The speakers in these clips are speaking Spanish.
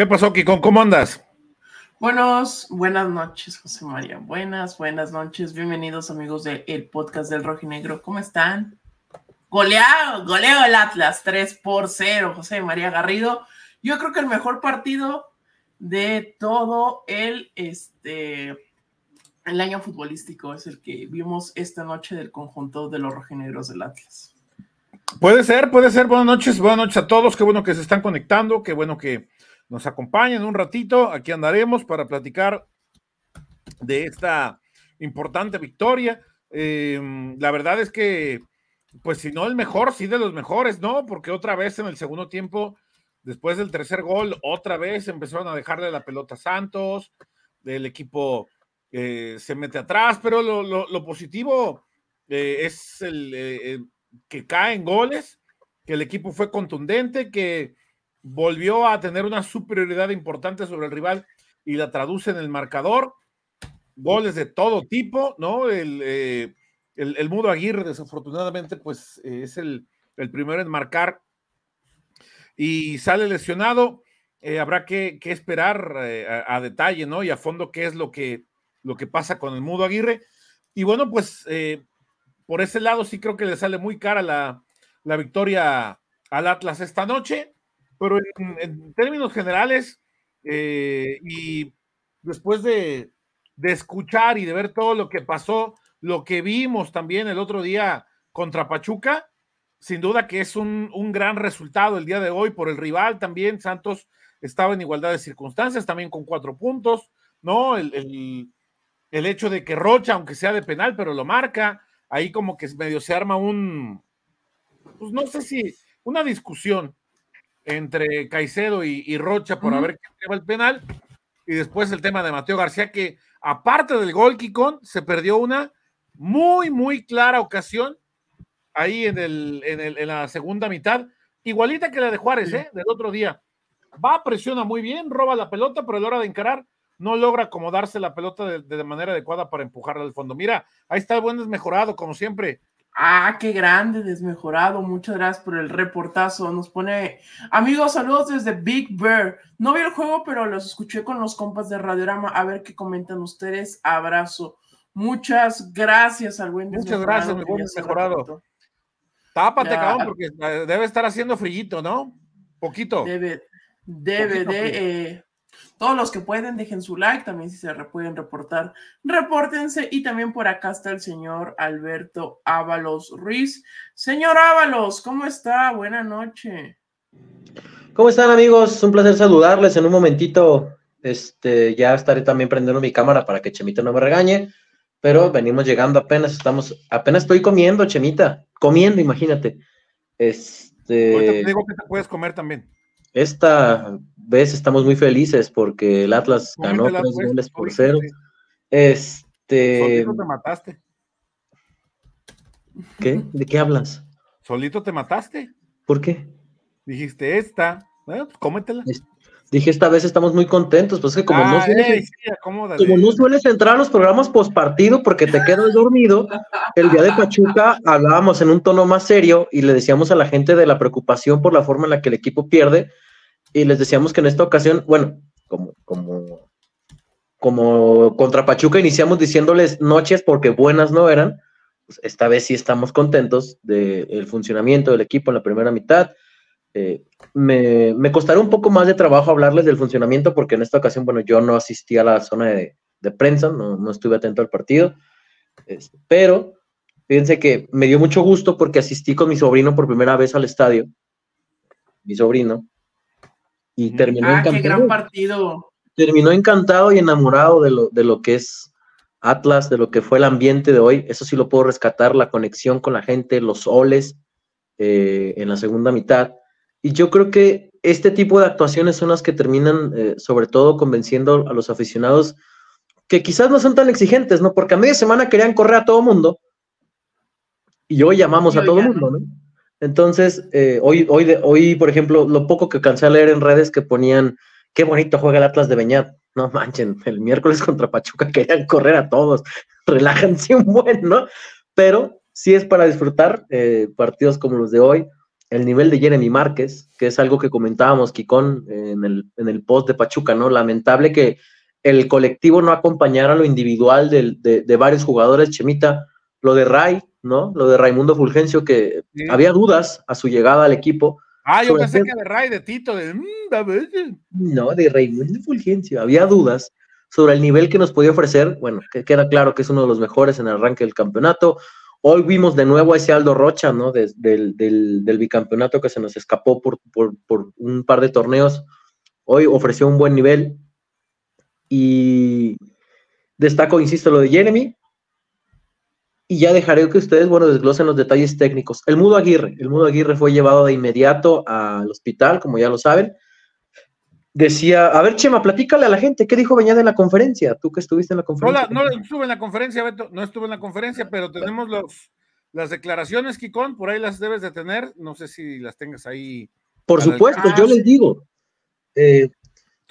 ¿Qué pasó, Kiko? ¿Cómo andas? Buenos, buenas noches, José María. Buenas, buenas noches. Bienvenidos, amigos del el podcast del Rojinegro. ¿Cómo están? Goleado, goleo el Atlas, 3 por 0, José María Garrido. Yo creo que el mejor partido de todo el, este, el año futbolístico es el que vimos esta noche del conjunto de los rojinegros del Atlas. Puede ser, puede ser. Buenas noches, buenas noches a todos. Qué bueno que se están conectando, qué bueno que nos acompañen un ratito. Aquí andaremos para platicar de esta importante victoria. Em, la verdad es que, pues si no el mejor, sí de los mejores, ¿no? Porque otra vez en el segundo tiempo, después del tercer gol, otra vez empezaron a dejarle la pelota a Santos, el equipo eh, se mete atrás, pero lo, positivo eh, es el, eh, que caen goles, que el equipo fue contundente, que volvió a tener una superioridad importante sobre el rival y la traduce en el marcador. Goles de todo tipo, ¿no? El, el, Mudo Aguirre, desafortunadamente, pues es el, primero en marcar y sale lesionado. habrá que, esperar a, a, detalle, ¿no? Y a fondo qué es lo que lo que pasa con el Mudo Aguirre. Y bueno, pues eh, por ese lado sí creo que le sale muy cara la, victoria al Atlas esta noche, pero en, términos generales eh, y después de, escuchar y de ver todo lo que pasó, lo que vimos también el otro día contra Pachuca, sin duda que es un, gran resultado el día de hoy por el rival también. Santos estaba en igualdad de circunstancias, también con cuatro puntos, ¿no? el, el hecho de que Rocha, aunque sea de penal, pero lo marca, ahí como que medio se arma un, pues no sé si, una discusión entre Caicedo y, Rocha por haber que el penal, y después el tema de Mateo García, que aparte del gol, Kikón, se perdió una muy, muy clara ocasión ahí en, el, en, el, en la segunda mitad, igualita que la de Juárez, ¿eh? del otro día. Va, presiona muy bien, roba la pelota, pero a la hora de encarar, no logra acomodarse la pelota de, manera adecuada para empujarla al fondo. Mira, ahí está el buen desmejorado, como siempre. Ah, qué grande, desmejorado. Muchas gracias por el reportazo. Nos pone, amigos, saludos desde Big Bear. No vi el juego, pero los escuché con los compas de Radiorama. A ver qué comentan ustedes. Abrazo. Muchas gracias al buen Muchas gracias, mi buen desmejorado. Tápate, cabrón, porque debe estar haciendo frillito, ¿no? Poquito. Debe, debe de. Todos los que pueden, dejen su like, también si se pueden reportar, repórtense. Y también por acá está el señor Alberto Ábalos Ruiz. Señor Ábalos, ¿cómo está? Buena noche. ¿Cómo están amigos? Un placer saludarles. En un momentito, este, ya estaré también prendiendo mi cámara para que Chemita no me regañe. Pero venimos llegando apenas, estamos, apenas estoy comiendo, Chemita. Comiendo, imagínate. Este. te digo que te puedes comer también. Esta vez estamos muy felices porque el Atlas ganó tres pues, goles por cero. Este. Solito te mataste. ¿Qué? ¿De qué hablas? Solito te mataste. ¿Por qué? Dijiste esta. Bueno, pues cómetela. Dije, esta vez estamos muy contentos, pues que como, no, sueles, como no sueles entrar a los programas post partido porque te quedas dormido, el día de Pachuca hablábamos en un tono más serio y le decíamos a la gente de la preocupación por la forma en la que el equipo pierde y les decíamos que en esta ocasión, bueno, como, como, como contra Pachuca iniciamos diciéndoles noches porque buenas no eran, pues esta vez sí estamos contentos del funcionamiento del equipo en la primera mitad. Eh, me, me, costará un poco más de trabajo hablarles del funcionamiento porque en esta ocasión, bueno, yo no asistí a la zona de, prensa, no, no, estuve atento al partido, pero fíjense que me dio mucho gusto porque asistí con mi sobrino por primera vez al estadio, mi sobrino, y terminó ah, encantado. Qué gran partido. Terminó encantado y enamorado de lo, de lo que es Atlas, de lo que fue el ambiente de hoy. Eso sí lo puedo rescatar, la conexión con la gente, los oles eh, en la segunda mitad. Y yo creo que este tipo de actuaciones son las que terminan, eh, sobre todo, convenciendo a los aficionados que quizás no son tan exigentes, ¿no? Porque a media semana querían correr a todo mundo y hoy llamamos a todo mundo, ¿no? Entonces, eh, hoy, hoy, hoy, por ejemplo, lo poco que alcancé a leer en redes que ponían, qué bonito juega el Atlas de Beñat. No manchen, el miércoles contra Pachuca querían correr a todos. Relájense un buen, ¿no? Pero sí es para disfrutar eh, partidos como los de hoy el nivel de Jeremy Márquez, que es algo que comentábamos, Kikón, en el, en el post de Pachuca, ¿no? Lamentable que el colectivo no acompañara lo individual de, varios jugadores, Chemita, lo de Ray, ¿no? Lo de Raimundo Fulgencio, que había dudas a su llegada al equipo. Ah, yo pensé que de Ray, de Tito, de... Mm, no, de Raimundo Fulgencio, había dudas sobre el nivel que nos podía ofrecer, bueno, que queda claro que es uno de los mejores en el arranque del campeonato, Hoy vimos de nuevo a ese Aldo Rocha, ¿no? del, bicampeonato que se nos escapó por, un par de torneos. Hoy ofreció un buen nivel. Y destaco, insisto, lo de Jeremy. Y ya dejaré que ustedes, bueno, desglosen los detalles técnicos. El Mudo Aguirre. El Mudo Aguirre fue llevado de inmediato al hospital, como ya lo saben decía, a ver, Chema, platícale a la gente, ¿qué dijo Beñat en la conferencia? Tú que estuviste en la conferencia. No, no estuve en la conferencia, Beto, no estuve en la conferencia, pero tenemos los, las declaraciones, Kikón, por ahí las debes de tener, no sé si las tengas ahí. Por supuesto, yo les digo. Eh,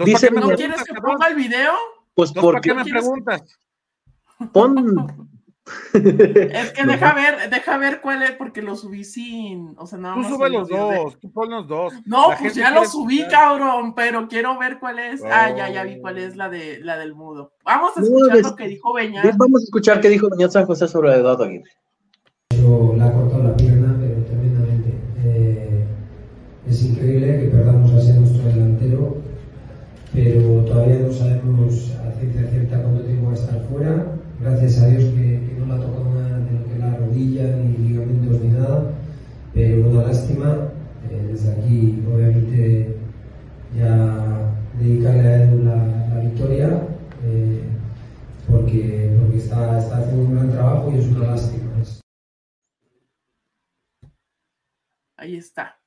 dice, ¿No quieres que ponga el video? Pues porque... ¿Para qué me preguntas? Pon, es que deja ver, deja ver cuál es, porque lo subí sin. O sea, nada Tú sube los dos, tú pon los dos. No, pues ya lo subí, cabrón, pero quiero ver cuál es. Ah, ya, ya vi cuál es la de la del mudo. Vamos a escuchar lo que dijo Beñat. Vamos a escuchar qué dijo Beñat San José sobre Eduardo Aguirre. La ha cortado la pierna, pero tremendamente. Eh, es increíble que perdamos así a nuestro delantero, pero todavía no sabemos a ciencia cierta cuánto tiempo va a estar fuera. Gracias a Dios que lo que la rodilla, ni ligamentos, ni nada, pero una lástima. Eh, desde aquí, obviamente, ya dedicarle a él la, victoria, eh, porque, porque está, está, haciendo un gran trabajo y es una lástima. Ahí está.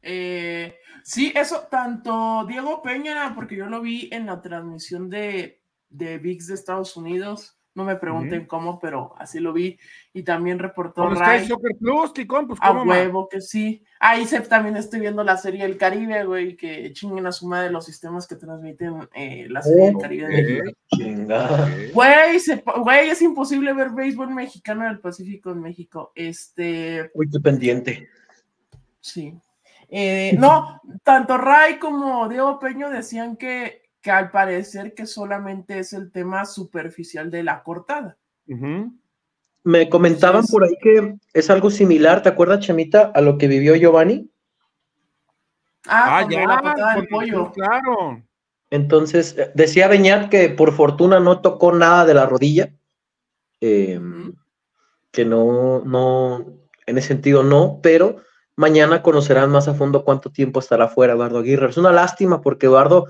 Eh, sí, eso, tanto Diego Peña, porque yo lo vi en la transmisión de, de VIX de Estados Unidos, no me pregunten cómo, pero así lo vi. Y también reportó Ray. Soccer Plus, pues, A huevo que sí. Ahí se, también estoy viendo la serie El Caribe, güey, que chinguen a suma de los sistemas que transmiten eh, la serie El Caribe. Güey, güey, es imposible ver béisbol mexicano del Pacífico en México. Este. Muy pendiente. Sí. Eh, no, tanto Ray como Diego Peño decían que que al parecer que solamente es el tema superficial de la cortada. Me comentaban por ahí que es algo similar, ¿te acuerdas, Chemita, a lo que vivió Giovanni? Ah, ah ya, la patada del pollo. Claro. Entonces, eh, decía Beñat que por fortuna no tocó nada de la rodilla, em, que no, no, en ese sentido no, pero mañana conocerán más a fondo cuánto tiempo estará fuera Eduardo Aguirre. Es una lástima porque Eduardo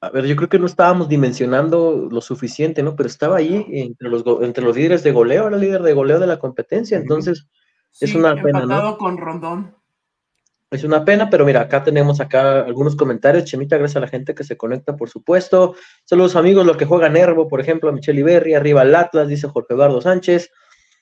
a ver, yo creo que no estábamos dimensionando lo suficiente, ¿no? Pero estaba ahí entre los, entre los líderes de goleo, era líder de goleo de la competencia, entonces es una pena, ¿no? con Rondón. Es una pena, pero mira, acá tenemos acá algunos comentarios. Chemita, gracias a la gente que se conecta, por supuesto. Saludos amigos, los que juegan Nervo, por ejemplo, a Michelle Iberri, arriba el Atlas, dice Jorge Eduardo Sánchez.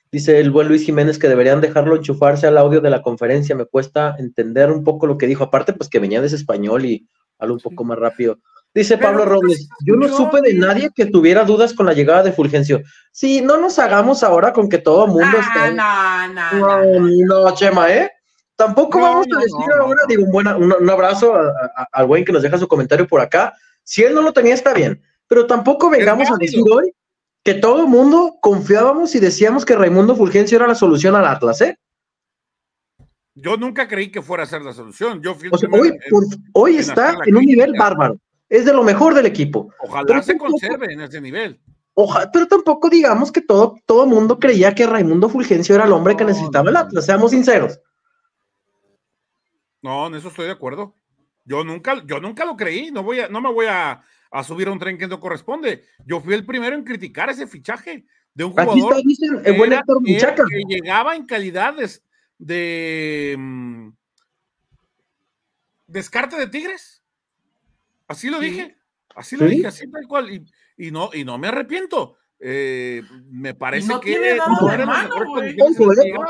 Dice el buen Luis Jiménez que deberían dejarlo enchufarse al audio de la conferencia. Me cuesta entender un poco lo que dijo. Aparte, pues que venía de español y algo un poco más rápido. Dice Pablo Robles, yo no supe de nadie que tuviera dudas con la llegada de Fulgencio. Sí, no nos hagamos ahora con que todo el mundo esté. No, no, no, no, Chema, ¿eh? Tampoco vamos a decir ahora, digo, un, buen, un, abrazo al buen que nos deja su comentario por acá. Si él no lo tenía, está bien. Pero tampoco vengamos a decir hoy que todo el mundo confiábamos y decíamos que Raimundo Fulgencio era la solución al Atlas, ¿eh? Yo nunca creí que fuera a ser la solución. Yo hoy, hoy está en un nivel bárbaro es de lo mejor del equipo. Ojalá se conserve en ese nivel. Ojalá, pero tampoco digamos que todo todo mundo creía que Raimundo Fulgencio era el hombre que necesitaba el Atlas, seamos sinceros. No, en eso estoy de acuerdo. Yo nunca, yo nunca lo creí, no, voy a, no me voy a, subir a un tren que no corresponde. Yo fui el primero en criticar ese fichaje de un jugador que, llegaba en calidades de mm, descarte de Tigres. Así lo dije, así lo dije, así tal cual, y, no, y no me arrepiento. Eh, me parece que,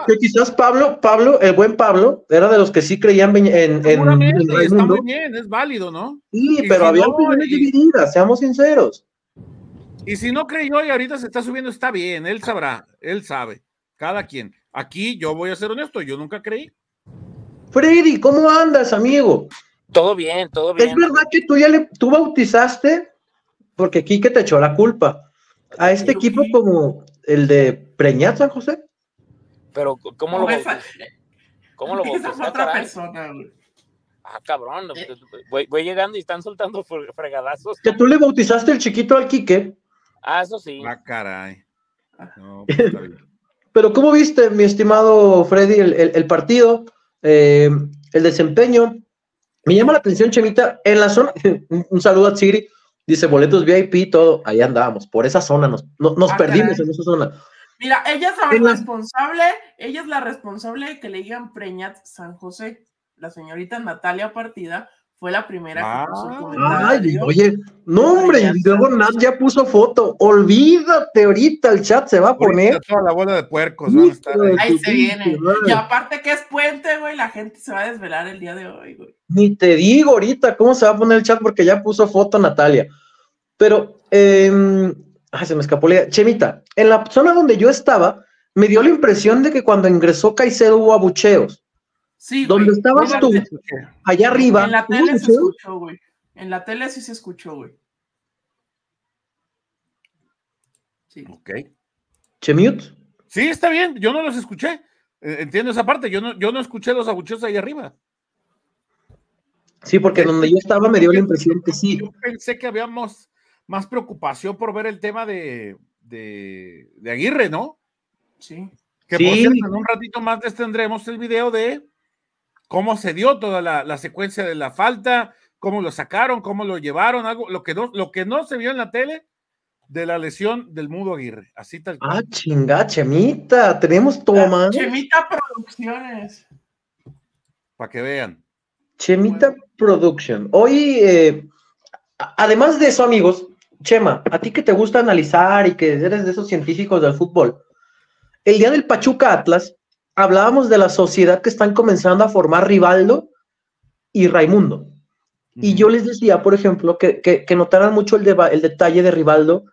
que quizás Pablo, Pablo, el buen Pablo, era de los que sí creían en, en, está muy bien, es válido, ¿no? Sí, pero había opiniones divididas, seamos sinceros. Y si no creyó y ahorita se está subiendo, está bien, él sabrá, él sabe, cada quien. Aquí yo voy a ser honesto, yo nunca creí. Freddy, ¿cómo andas, amigo? Todo bien, todo bien. ¿Es verdad que tú ya le, tú bautizaste, porque Quique te echó la culpa, a este equipo como el de Preñat San José? Pero, ¿cómo lo bautizaste? ¿Cómo lo bautizaste? otra persona, Ah, cabrón, eh. voy, voy, llegando y están soltando fregadazos. Que tú le bautizaste el chiquito al Quique. Ah, eso sí. Ah, caray. Pues, Pero ¿cómo viste, mi estimado Freddy, el, partido, eh, el desempeño? Me llama la atención, Chemita, en la zona, un saludo a Siri, dice boletos VIP, todo, ahí andábamos, por esa zona, nos, nos ah, perdimos en esa zona. Mira, ella es la responsable, ella es la responsable de que le digan Preñat San José, la señorita Natalia Partida, fue la primera que puso ah, Ay, oye, no hombre, y luego Nat ya puso foto. Olvídate ahorita, el chat se va a poner. Toda la bola de puercos ahí. se viene. Y aparte que es puente, güey, la gente se va a desvelar el día de hoy, güey. Ni te digo ahorita cómo se va a poner el chat porque ya puso foto Natalia. Pero, eh, se me escapó la Chemita, en la zona donde yo estaba, me dio la impresión de que cuando ingresó Caicedo hubo abucheos. Sí, ¿Dónde estabas tú? Allá arriba. En la tele se escuchó, güey. En la tele sí se escuchó, güey. Sí. Ok. ¿Chemute? Sí, está bien. Yo no los escuché. Eh, entiendo esa parte. Yo no, yo no escuché los abucheos ahí arriba. Sí, porque donde yo estaba me dio la impresión que sí. Yo pensé que habíamos más preocupación por ver el tema de, de, de Aguirre, ¿no? Sí. Que por cierto, en un ratito más les tendremos el video de cómo se dio toda la, secuencia de la falta, cómo lo sacaron, cómo lo llevaron, algo, lo que no, lo que no se vio en la tele de la lesión del Mudo Aguirre. Así tal Ah, chinga, Chemita, tenemos toma. Chemita Producciones. Para que vean. Chemita Production. Hoy, eh, además de eso, amigos, Chema, a ti que te gusta analizar y que eres de esos científicos del fútbol, el día del Pachuca Atlas, hablábamos de la sociedad que están comenzando a formar Rivaldo y Raimundo. Y yo les decía, por ejemplo, que, que, notaran mucho el, el detalle de Rivaldo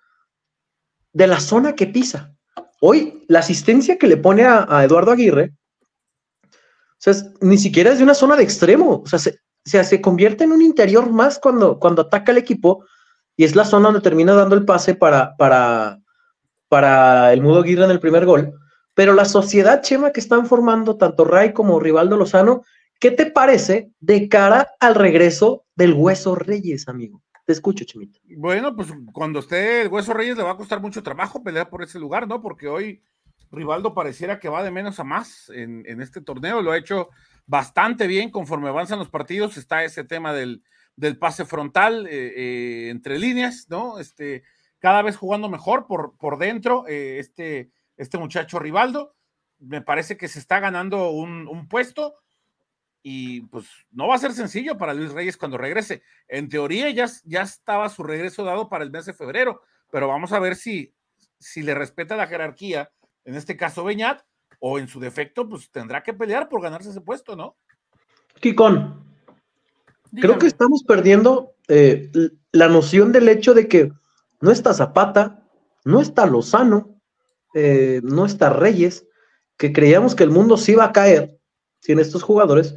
de la zona que pisa. Hoy, la asistencia que le pone a, Eduardo Aguirre, o sea, ni siquiera es de una zona de extremo, o sea, se, se, convierte en un interior más cuando, cuando ataca el equipo y es la zona donde termina dando el pase para, para, para el Mudo Aguirre en el primer gol. Pero la sociedad, Chema, que están formando tanto Ray como Rivaldo Lozano, ¿qué te parece de cara al regreso del Hueso Reyes, amigo? Te escucho, Chimito. Bueno, pues cuando esté el Hueso Reyes le va a costar mucho trabajo pelear por ese lugar, ¿no? Porque hoy Rivaldo pareciera que va de menos a más en, este torneo, lo ha hecho bastante bien conforme avanzan los partidos, está ese tema del, pase frontal eh, eh, entre líneas, ¿no? Este, cada vez jugando mejor por, por dentro, eh, este este muchacho Rivaldo. Me parece que se está ganando un, puesto y pues no va a ser sencillo para Luis Reyes cuando regrese. En teoría ya, ya estaba su regreso dado para el mes de febrero, pero vamos a ver si, si le respeta la jerarquía, en este caso Beñat, o en su defecto, pues tendrá que pelear por ganarse ese puesto, ¿no? Kikón, creo que estamos perdiendo eh, la noción del hecho de que no está Zapata, no está Lozano, eh, no está Reyes, que creíamos que el mundo sí iba a caer sin estos jugadores,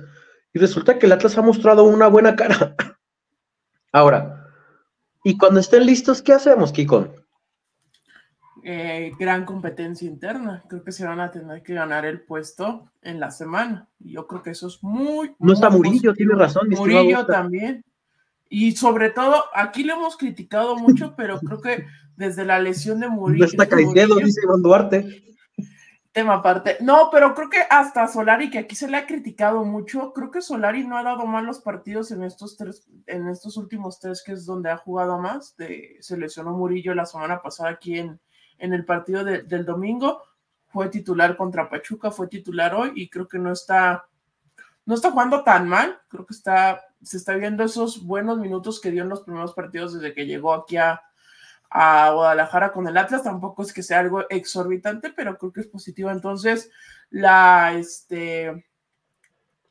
y resulta que el Atlas ha mostrado una buena cara. Ahora, y cuando estén listos, ¿qué hacemos, Kiko? Eh, gran competencia interna. Creo que se van a tener que ganar el puesto en la semana. Y yo creo que eso es muy. No está Murillo, tiene razón. Murillo también. Y sobre todo, aquí lo hemos criticado mucho, pero creo que desde la lesión de Murillo. No está Caicedo, dice Iván Duarte. Tema aparte. No, pero creo que hasta Solari, que aquí se le ha criticado mucho, creo que Solari no ha dado malos partidos en estos tres, en estos últimos tres, que es donde ha jugado más. De, se lesionó Murillo la semana pasada aquí en, en el partido del domingo. Fue titular contra Pachuca, fue titular hoy y creo que no está, no está jugando tan mal. Creo que está, se está viendo esos buenos minutos que dio en los primeros partidos desde que llegó aquí a, a Guadalajara con el Atlas, tampoco es que sea algo exorbitante, pero creo que es positivo. Entonces, la, este,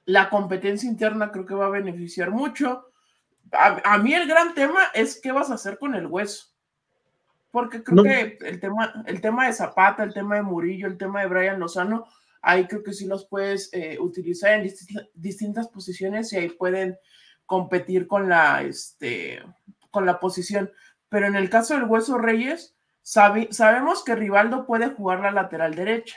la competencia interna creo que va a beneficiar mucho. A, mí el gran tema es qué vas a hacer con el hueso. Porque creo que el tema, el tema de Zapata, el tema de Murillo, el tema de Brian Lozano, ahí creo que sí los puedes eh, utilizar en distintas posiciones y ahí pueden competir con la, este, con la posición. Pero en el caso del Hueso Reyes, sabemos que Rivaldo puede jugar la lateral derecha,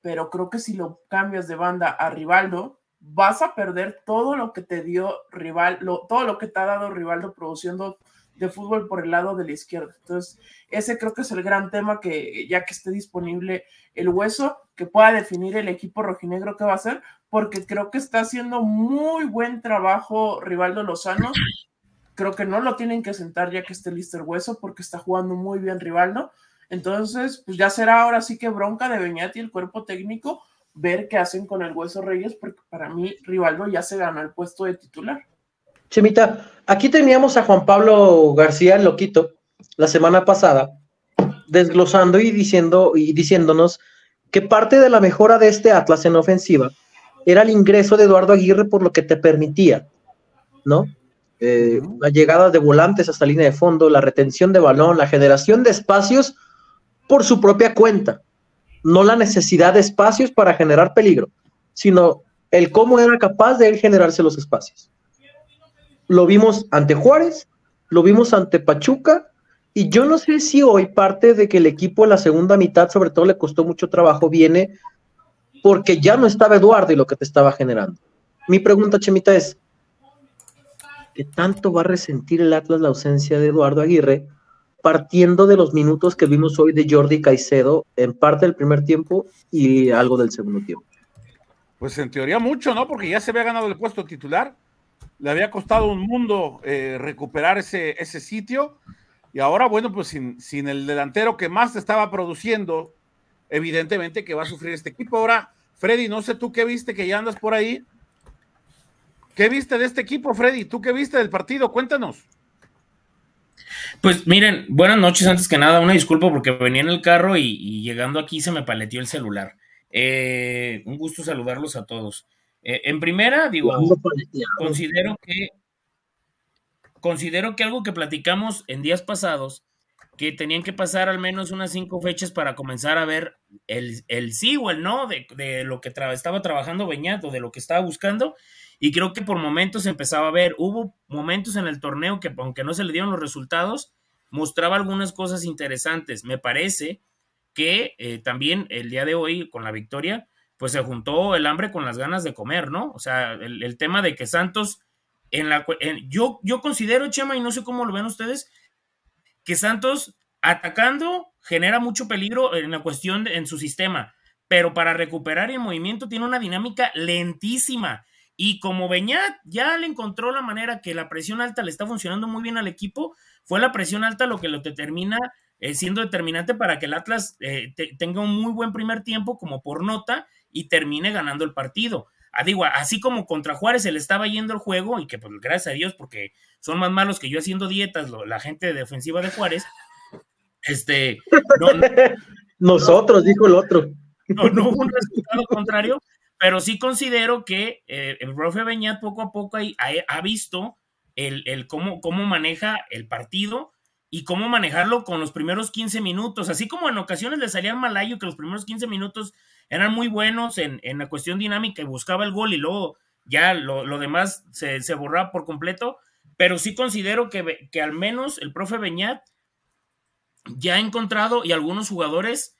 pero creo que si lo cambias de banda a Rivaldo, vas a perder todo lo que te dio Rivaldo, todo lo que te ha dado Rivaldo produciendo de fútbol por el lado de la izquierda. Entonces, ese creo que es el gran tema que ya que esté disponible el hueso, que pueda definir el equipo rojinegro que va a hacer, porque creo que está haciendo muy buen trabajo Rivaldo Lozano. Creo que no lo tienen que sentar ya que esté listo el hueso, porque está jugando muy bien Rivaldo. Entonces, pues ya será ahora sí que bronca de Beñat y el cuerpo técnico ver qué hacen con el Hueso Reyes, porque para mí Rivaldo ya se ganó el puesto de titular. Chemita, aquí teníamos a Juan Pablo García, el loquito, la semana pasada, desglosando y diciendo y diciéndonos que parte de la mejora de este Atlas en ofensiva era el ingreso de Eduardo Aguirre por lo que te permitía, ¿no? Eh, la llegada de volantes hasta línea de fondo, la retención de balón, la generación de espacios por su propia cuenta, no la necesidad de espacios para generar peligro, sino el cómo era capaz de él generarse los espacios. Lo vimos ante Juárez, lo vimos ante Pachuca, y yo no sé si hoy parte de que el equipo en la segunda mitad, sobre todo, le costó mucho trabajo, viene porque ya no estaba Eduardo y lo que te estaba generando. Mi pregunta, Chemita, es: ¿qué tanto va a resentir el Atlas la ausencia de Eduardo Aguirre? partiendo de los minutos que vimos hoy de Jordi Caicedo en parte del primer tiempo y algo del segundo tiempo. Pues en teoría mucho, ¿no? Porque ya se había ganado el puesto titular, le había costado un mundo eh, recuperar ese, ese sitio y ahora, bueno, pues sin, sin el delantero que más estaba produciendo, evidentemente que va a sufrir este equipo. Ahora, Freddy, no sé tú qué viste que ya andas por ahí. ¿Qué viste de este equipo, Freddy? ¿Tú qué viste del partido? Cuéntanos. Pues miren, buenas noches antes que nada, una disculpa porque venía en el carro y, llegando aquí se me paleteó el celular. Eh, un gusto saludarlos a todos. Eh, en primera, digo, considero que considero que algo que platicamos en días pasados, que tenían que pasar al menos unas cinco fechas para comenzar a ver el, el sí o el no de, de lo que estaba trabajando Beñat o de lo que estaba buscando, y creo que por momentos empezaba a ver, hubo momentos en el torneo que aunque no se le dieron los resultados, mostraba algunas cosas interesantes. Me parece que eh, también el día de hoy con la victoria, pues se juntó el hambre con las ganas de comer, ¿no? O sea, el, tema de que Santos, en la, yo, yo considero, Chema, y no sé cómo lo ven ustedes, que Santos atacando genera mucho peligro en la cuestión en su sistema, pero para recuperar el movimiento tiene una dinámica lentísima y como Beñat ya le encontró la manera que la presión alta le está funcionando muy bien al equipo, fue la presión alta lo que lo determina eh, siendo determinante para que el Atlas eh, tenga un muy buen primer tiempo como por nota y termine ganando el partido. Ah, digo, así como contra Juárez se le estaba yendo el juego y que pues gracias a Dios porque son más malos que yo haciendo dietas la gente de ofensiva de Juárez. Este, nosotros, dijo el otro. No, no hubo un resultado contrario, pero sí considero que eh, el profe Beñat poco a poco ha, visto el, cómo, cómo, maneja el partido y cómo manejarlo con los primeros 15 minutos. Así como en ocasiones le salía al Malayo que los primeros 15 minutos eran muy buenos en, la cuestión dinámica y buscaba el gol y luego ya lo, demás se, se, borraba por completo. Pero sí considero que, que al menos el profe Beñat ya ha encontrado y algunos jugadores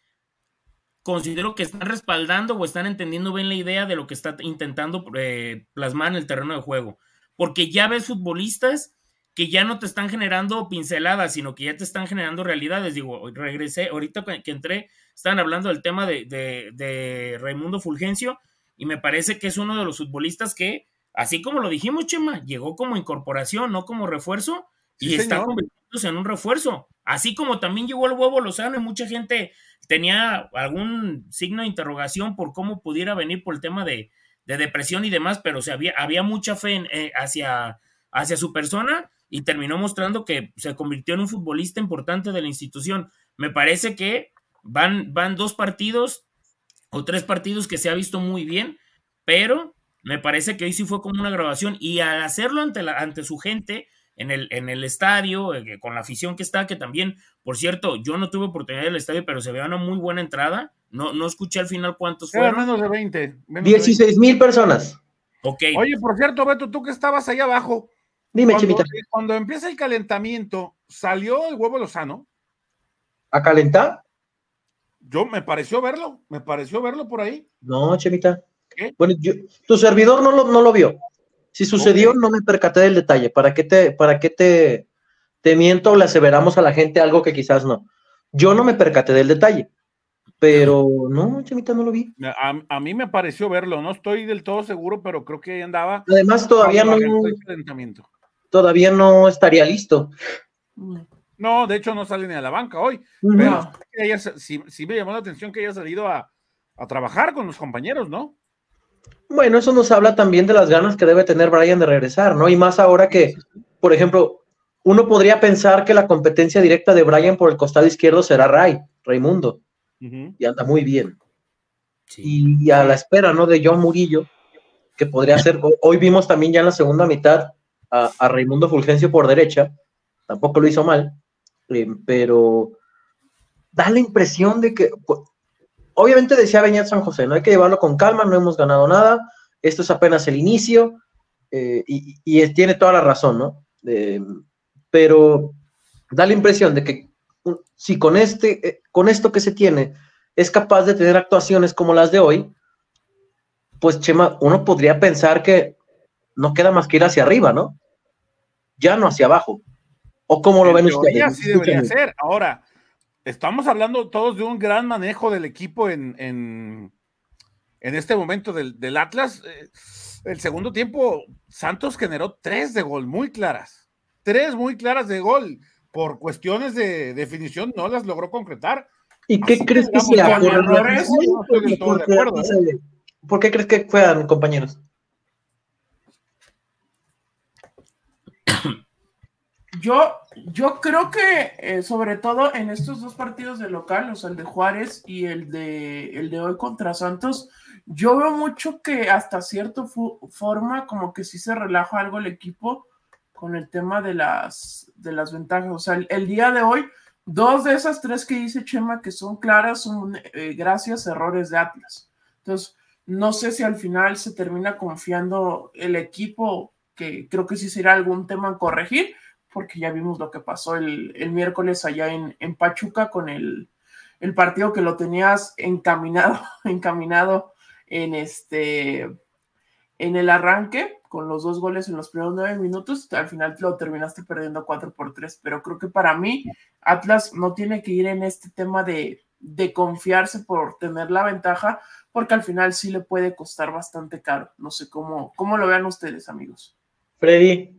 considero que están respaldando o están entendiendo bien la idea de lo que está intentando eh, plasmar en el terreno de juego. Porque ya ves futbolistas que ya no te están generando pinceladas, sino que ya te están generando realidades. Digo, regresé, ahorita que entré, estaban hablando del tema de, de, Raimundo Fulgencio, y me parece que es uno de los futbolistas que, así como lo dijimos, Chema, llegó como incorporación, no como refuerzo, y está convirtiéndose en un refuerzo. Así como también llegó el huevo Lozano y mucha gente tenía algún signo de interrogación por cómo pudiera venir por el tema de, depresión y demás, pero había, había mucha fe eh, hacia, hacia su persona y terminó mostrando que se convirtió en un futbolista importante de la institución. Me parece que van, van dos partidos o tres partidos que se ha visto muy bien, pero me parece que hoy sí fue como una grabación y al hacerlo ante, la, ante su gente, en el, en el estadio, eh, con la afición que está, que también, por cierto, yo no tuve oportunidad del estadio, pero se veía una muy buena entrada, No, no escuché al final cuántos fueron. menos de 20. 16 mil personas. Ok. Oye, por cierto, Beto, tú que estabas ahí abajo. Dime, cuando, Chimita. Cuando empieza el calentamiento, ¿salió el huevo Lozano? ¿A calentar? Yo me pareció verlo, me pareció verlo por ahí. No, Chemita. Bueno, tu servidor no lo, no lo vio. Si sucedió, no me percaté del detalle. ¿Para qué te, para qué te, te miento o le aseveramos a la gente algo que quizás no? Yo no me percaté del detalle. Pero no, Chemita, no lo vi. A, mí me pareció verlo, no estoy del todo seguro, pero creo que andaba. Además, todavía no. Todavía no estaría listo. No, de hecho no sale ni a la banca hoy. Pero sí, me llamó la atención que haya salido a, a trabajar con los compañeros, ¿no? Bueno, eso nos habla también de las ganas que debe tener Brian de regresar, ¿no? Y más ahora que, por ejemplo, uno podría pensar que la competencia directa de Brian por el costado izquierdo será Ray, Raimundo. Y anda muy bien. Y, a la espera, ¿no? De John Murillo, que podría ser. Hoy vimos también ya en la segunda mitad a, Raimundo Fulgencio por derecha. Tampoco lo hizo mal. Eh, pero da la impresión de que obviamente decía Beñat San José, no hay que llevarlo con calma, no hemos ganado nada, esto es apenas el inicio, eh, y, tiene toda la razón, ¿no? pero da la impresión de que si con, este, eh, con esto que se tiene es capaz de tener actuaciones como las de hoy, pues Chema, uno podría pensar que no queda más que ir hacia arriba, ¿no? Ya no hacia abajo. ¿O cómo lo ven ustedes? Así debería ser. Ahora, estamos hablando todos de un gran manejo del equipo en, en, este momento del, Atlas. Eh, el segundo tiempo, Santos generó tres de gol muy claras. Tres muy claras de gol. Por cuestiones de definición no las logró concretar. ¿Y qué crees que sea? ¿Por, errores? ¿Por qué crees que fueran, compañeros? Yo, yo creo que eh, sobre todo en estos dos partidos de local, o sea, el de Juárez y el de, el de hoy contra Santos, yo veo mucho que hasta cierta forma como que sí se relaja algo el equipo con el tema de las, de las ventajas. O sea, el, día de hoy, dos de esas tres que dice Chema que son claras son eh, gracias errores de Atlas. Entonces, no sé si al final se termina confiando el equipo, que creo que sí será algún tema a corregir, porque ya vimos lo que pasó el, miércoles allá en, Pachuca con el, partido que lo tenías encaminado, encaminado en este en el arranque, con los dos goles en los primeros nueve minutos, al final lo terminaste perdiendo 4 por 3. Pero creo que para mí, Atlas no tiene que ir en este tema de, de confiarse por tener la ventaja, porque al final sí le puede costar bastante caro. No sé cómo, cómo lo vean ustedes, amigos. Freddy,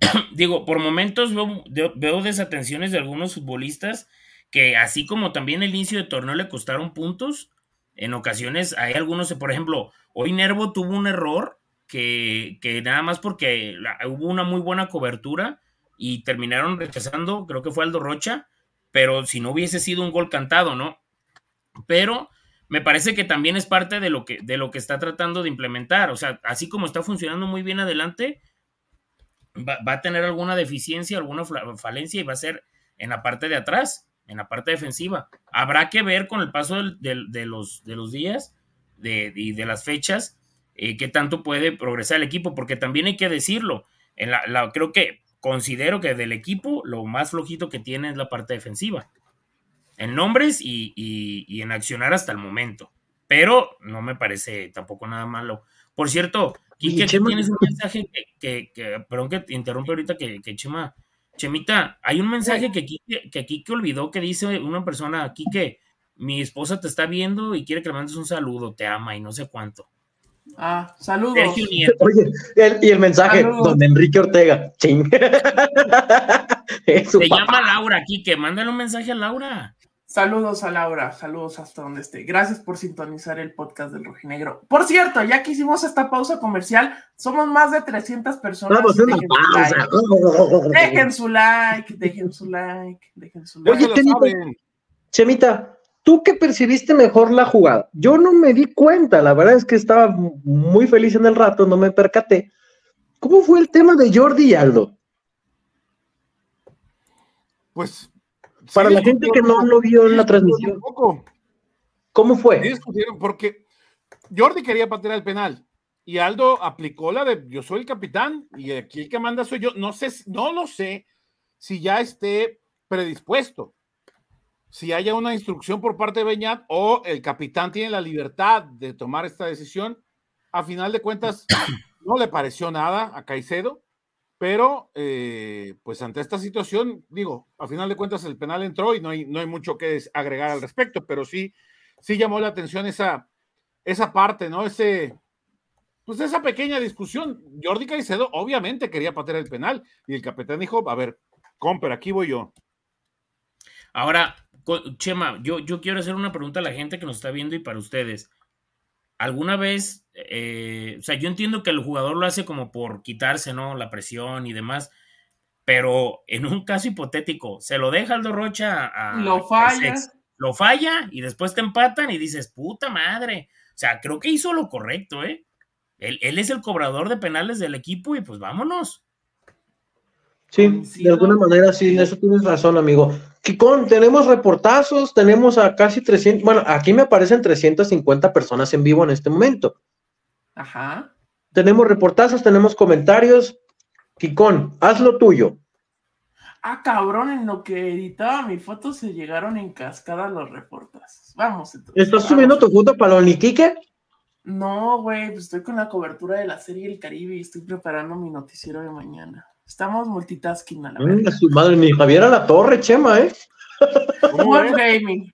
digo, por momentos veo, desatenciones de algunos futbolistas que así como también el inicio de torneo le costaron puntos, en ocasiones hay algunos, por ejemplo, hoy Nervo tuvo un error que, nada más porque hubo una muy buena cobertura y terminaron rechazando, creo que fue Aldo Rocha, pero si no hubiese sido un gol cantado, ¿no? Pero me parece que también es parte de lo que, de lo que está tratando de implementar, o sea, así como está funcionando muy bien adelante, va, a tener alguna deficiencia, alguna falencia y va a ser en la parte de atrás, en la parte defensiva. Habrá que ver con el paso de, los, de los días y de las fechas eh, qué tanto puede progresar el equipo, porque también hay que decirlo, en la, creo que considero que del equipo lo más flojito que tiene es la parte defensiva, en nombres y en accionar hasta el momento, pero no me parece tampoco nada malo. Por cierto, Quique, aquí tienes un mensaje que, que, perdón que te interrumpe ahorita, que, que, Chema, Chemita, hay un mensaje que Quique, que Quique olvidó que dice una persona aquí que mi esposa te está viendo y quiere que le mandes un saludo, te ama y no sé cuánto. Ah, saludos. Oye, y el mensaje, don Enrique Ortega, ching. Se llama Laura, Quique, mándale un mensaje a Laura. Saludos a Laura, saludos hasta donde esté. Gracias por sintonizar el podcast del Rojinegro. Por cierto, ya que hicimos esta pausa comercial, somos más de 300 personas. Dejen, su like. dejen su like, dejen su like, dejen su like. Oye, Chemita, ¿tú qué percibiste mejor la jugada? Yo no me di cuenta, la verdad es que estaba muy feliz en el rato, no me percaté. ¿Cómo fue el tema de Jordi y Aldo? Pues para la gente que no lo vio en la transmisión. ¿Cómo fue? discutieron porque Jordi quería patear el penal y Aldo aplicó la de yo soy el capitán y aquí el que manda soy yo. No sé, no lo sé si ya esté predispuesto, si haya una instrucción por parte de Beñat o el capitán tiene la libertad de tomar esta decisión. A final de cuentas, no le pareció nada a Caicedo, pero eh, pues ante esta situación, digo, a final de cuentas el penal entró y no hay, no hay mucho que agregar al respecto, pero sí, sí llamó la atención esa, esa parte, ¿no? Ese, pues esa pequeña discusión. Jordi Caicedo obviamente quería patear el penal y el capitán dijo, a ver, comper, aquí voy yo. Ahora, Chema, yo, yo quiero hacer una pregunta a la gente que nos está viendo y para ustedes. ¿Alguna vez, eh, o sea, yo entiendo que el jugador lo hace como por quitarse, ¿no? La presión y demás, pero en un caso hipotético, se lo deja Aldo Rocha a... Lo falla. Lo falla y después te empatan y dices, puta madre. O sea, creo que hizo lo correcto, ¿eh? Él, es el cobrador de penales del equipo y pues vámonos. Sí, de alguna manera sí, en eso tienes razón, amigo. Kikón, tenemos reportazos, tenemos a casi 300, bueno, aquí me aparecen 350 personas en vivo en este momento. Ajá. Tenemos reportazos, tenemos comentarios. Kikón, haz lo tuyo. Ah, cabrón, en lo que editaba mi foto se llegaron en cascada los reportazos. Vamos. Entonces, ¿Estás subiendo tu foto para el no, güey, pues estoy con la cobertura de la serie El Caribe y estoy preparando mi noticiero de mañana. Estamos multitasking a la vez. su madre, mi Javier a la torre, Chema, ¿eh? Wolf Gaming.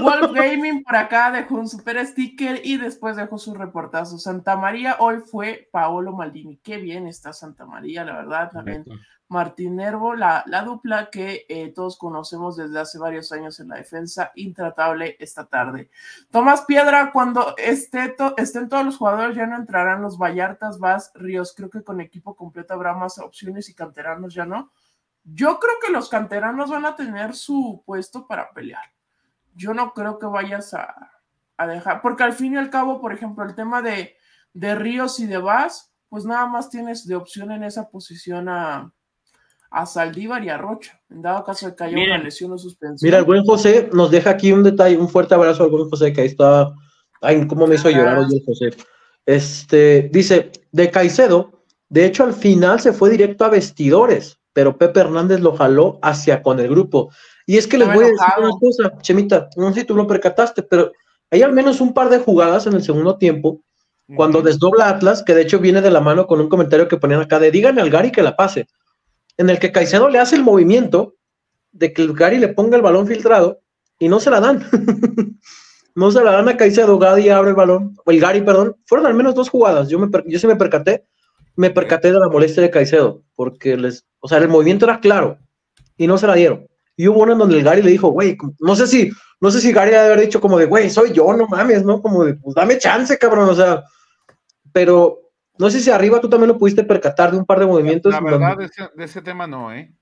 Wolf Gaming por acá dejó un super sticker y después dejó su reportazo. Santa María hoy fue Paolo Maldini. Qué bien está Santa María, la verdad. También Martín Nervo, la, la dupla que eh, todos conocemos desde hace varios años en la defensa, intratable esta tarde. Tomás Piedra, cuando esté estén todos los jugadores, ya no entrarán los Vallartas, Vas, Ríos. Creo que con equipo completo habrá más opciones y canteranos ya no. Yo creo que los canteranos van a tener su puesto para pelear. Yo no creo que vayas a, dejar, porque al fin y al cabo, por ejemplo, el tema de, de Ríos y de Vaz, pues nada más tienes de opción en esa posición a a Saldívar y a Rocha, en dado caso de que haya una lesión o suspensión. Mira, el buen José nos deja aquí un detalle, un fuerte abrazo al buen José, que ahí está, ay, cómo me hizo llorar hoy el José. Este, dice, de Caicedo, de hecho al final se fue directo a vestidores, pero Pepe Hernández lo jaló hacia con el grupo. Y es que les voy a decir una cosa, Chemita, no sé si tú lo percataste, pero hay al menos un par de jugadas en el segundo tiempo, cuando desdobla Atlas, que de hecho viene de la mano con un comentario que ponían acá de díganle al Gary que la pase en el que Caicedo le hace el movimiento de que el Gary le ponga el balón filtrado y no se la dan. no se la dan a Caicedo, Gary abre el balón, o el Gary, perdón. Fueron al menos dos jugadas. Yo, me, yo sí me percaté, me percaté de la molestia de Caicedo, porque les, o sea, el movimiento era claro y no se la dieron. Y hubo uno en donde el Gary le dijo, güey, no sé si, no sé si Gary debe haber dicho como de, güey, soy yo, no mames, ¿no? Como de, pues dame chance, cabrón, o sea, pero no sé si arriba tú también lo pudiste percatar de un par de movimientos. La verdad, de, ese, tema no, ¿eh?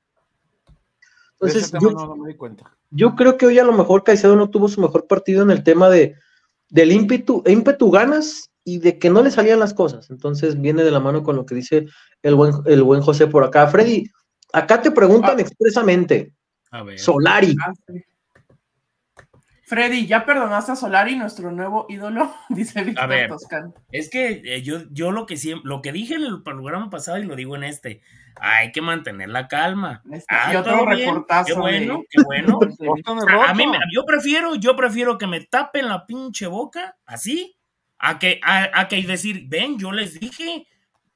Entonces, yo, no, me di cuenta. Yo creo que hoy a lo mejor Caicedo no tuvo su mejor partido en el tema de del ímpetu, ímpetu ganas y de que no le salían las cosas. Entonces viene de la mano con lo que dice el buen, el buen José por acá. Freddy, acá te preguntan ah. expresamente. A ver. Solari. Freddy, ¿ya perdonaste a Solari, nuestro nuevo ídolo? Dice Víctor Toscano. Es que eh, yo, yo lo que siempre, lo que dije en el programa pasado y lo digo en este, hay que mantener la calma. Este, ah, yo reportazo. Qué bueno, qué bueno. a mí yo prefiero, yo prefiero que me tapen la pinche boca, así, a que, a, que decir, ven, yo les dije,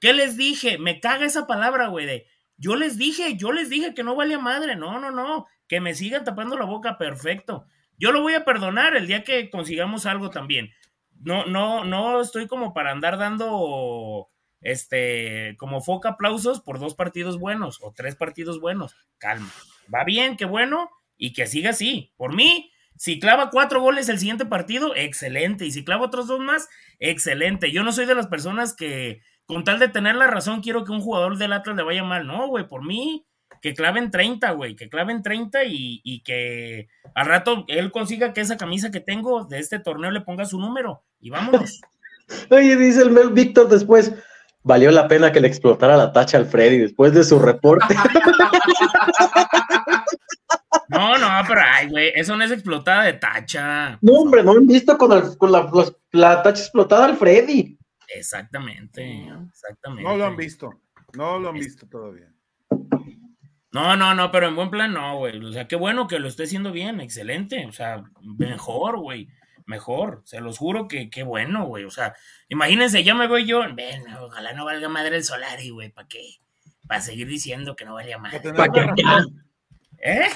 ¿qué les dije? Me caga esa palabra, güey, de yo les dije, yo les dije que no valía madre, no, no, no, que me sigan tapando la boca, perfecto yo lo voy a perdonar el día que consigamos algo también. No, no, no estoy como para andar dando este como foca aplausos por dos partidos buenos o tres partidos buenos. Calma. Va bien, qué bueno, y que siga así. Por mí, si clava cuatro goles el siguiente partido, excelente. Y si clava otros dos más, excelente. Yo no soy de las personas que, con tal de tener la razón, quiero que un jugador del Atlas le vaya mal. No, güey, por mí, que claven 30, güey, que claven 30 y, y, que al rato él consiga que esa camisa que tengo de este torneo le ponga su número y vámonos. Oye, dice el Mel Víctor después, valió la pena que le explotara la tacha al Freddy después de su reporte. No, no, pero ay, güey, eso no es explotada de tacha. No, hombre, no han visto con, la, tacha explotada al Freddy. Exactamente, exactamente. No lo han visto, no lo han visto todavía. No, no, no, pero en buen plan no, güey. O sea, qué bueno que lo esté haciendo bien, excelente. O sea, mejor, güey. Mejor, se los juro que qué bueno, güey. O sea, imagínense, yo me voy yo, ven, ojalá no valga madre el Solari, güey, ¿para qué? Para seguir diciendo que no valía madre. ¿Para qué? ¿Eh?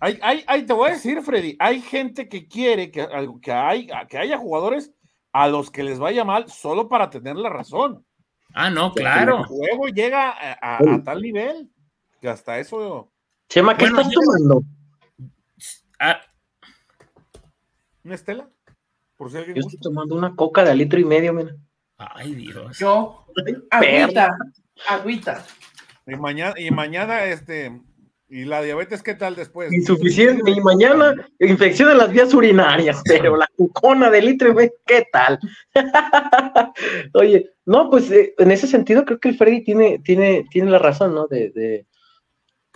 Hay, hay, hay, te voy a decir, Freddy, hay gente que quiere que, que, hay, que haya jugadores a los que les vaya mal solo para tener la razón. Ah, no, claro. El juego llega a, tal nivel que hasta eso. Chema, ¿qué estás tomando? Ah. ¿Una estela? Por si yo estoy tomando una coca de litro y medio, mira. Ay, Dios. Yo, agüita, agüita. Y mañana, y mañana, este, ¿Y la diabetes qué tal después? Insuficiente. Y mañana, infección en las vías urinarias, pero la cucona de litro, ¿qué tal? Oye, no, pues eh, en ese sentido creo que el Freddy tiene, tiene, tiene la razón, ¿no? De, de,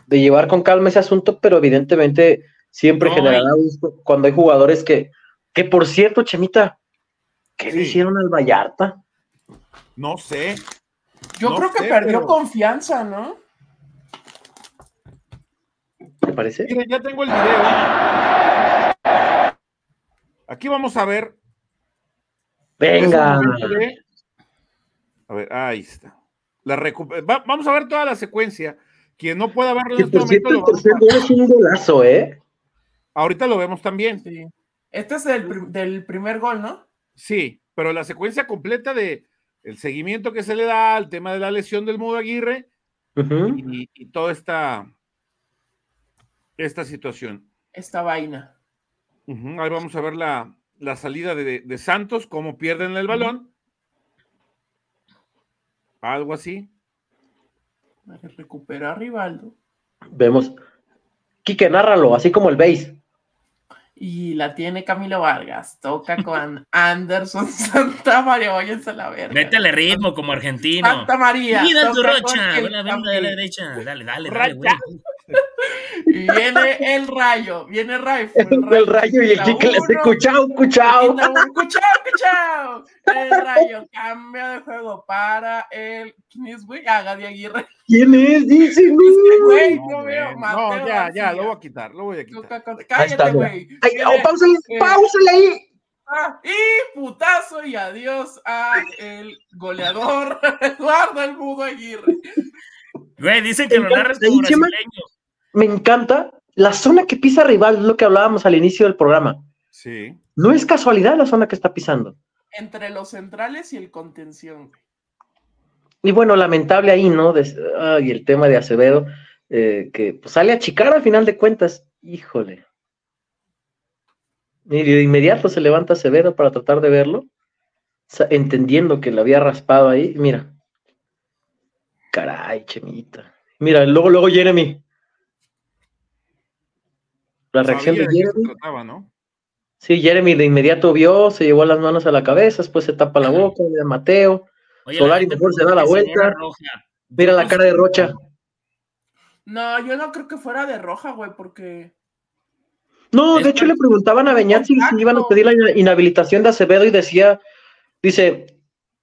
llevar con calma ese asunto, pero evidentemente siempre generará gusto cuando hay jugadores que, que por cierto, Chemita, ¿qué le hicieron al Vallarta? No sé. Yo creo que perdió confianza, ¿no? ¿Te parece? Miren, ya tengo el video. Aquí vamos a ver. Venga. A ver, ahí está. La vamos a ver toda la secuencia. Quien no pueda verlo en este momento. Lo es un golazo, ¿eh? Ahorita lo vemos también. Sí. Este es del, del primer gol, ¿no? Sí, pero la secuencia completa de el seguimiento que se le da al tema de la lesión del Mudo Aguirre y, y, toda esta esta situación. Esta vaina. Ahí vamos a ver la, salida de, Santos, cómo pierden el balón. Algo así. Recupera a Rivaldo. Vemos. Quique, nárralo, así como el base. Y la tiene Camilo Vargas. Toca con Anderson Santa María. Váyanse a la verga. Métele ritmo como argentino. Santa María. Mira tu rocha. Buena de la derecha. Dale, dale, dale, güey. Y viene el rayo, viene el rayo. El, rayo y el Kike le hace cuchao, cuchao. Cuchao, cuchao. El rayo cambia de juego para el. ¿Quién es, güey? Haga de Aguirre. ¿Quién es? Dice, güey. No, veo. no, ya, ya, lo voy a quitar, lo voy a quitar. Cállate, güey. Oh, pausale, pausale ahí. Ah, y putazo y adiós a el goleador Eduardo el Mudo Aguirre. Güey, dicen que lo narras como brasileño me encanta la zona que pisa rival, es lo que hablábamos al inicio del programa. Sí. No es casualidad la zona que está pisando. Entre los centrales y el contención. Y bueno, lamentable ahí, ¿no? y el tema de Acevedo, eh, que pues, sale a chicar al final de cuentas. Híjole. Y de inmediato se levanta Acevedo para tratar de verlo, entendiendo que le había raspado ahí. Mira. Caray, chemita. Mira, luego, luego Jeremy. La reacción de Jeremy. Sí, Jeremy de inmediato vio, se llevó las manos a la cabeza, después se tapa la boca, de Mateo. Solari mejor se da la vuelta. Mira la cara de Rocha. No, yo no creo que fuera de roja, güey, porque. No, de hecho le preguntaban a Beñat si, iban a pedir la inhabilitación de Acevedo y decía, dice,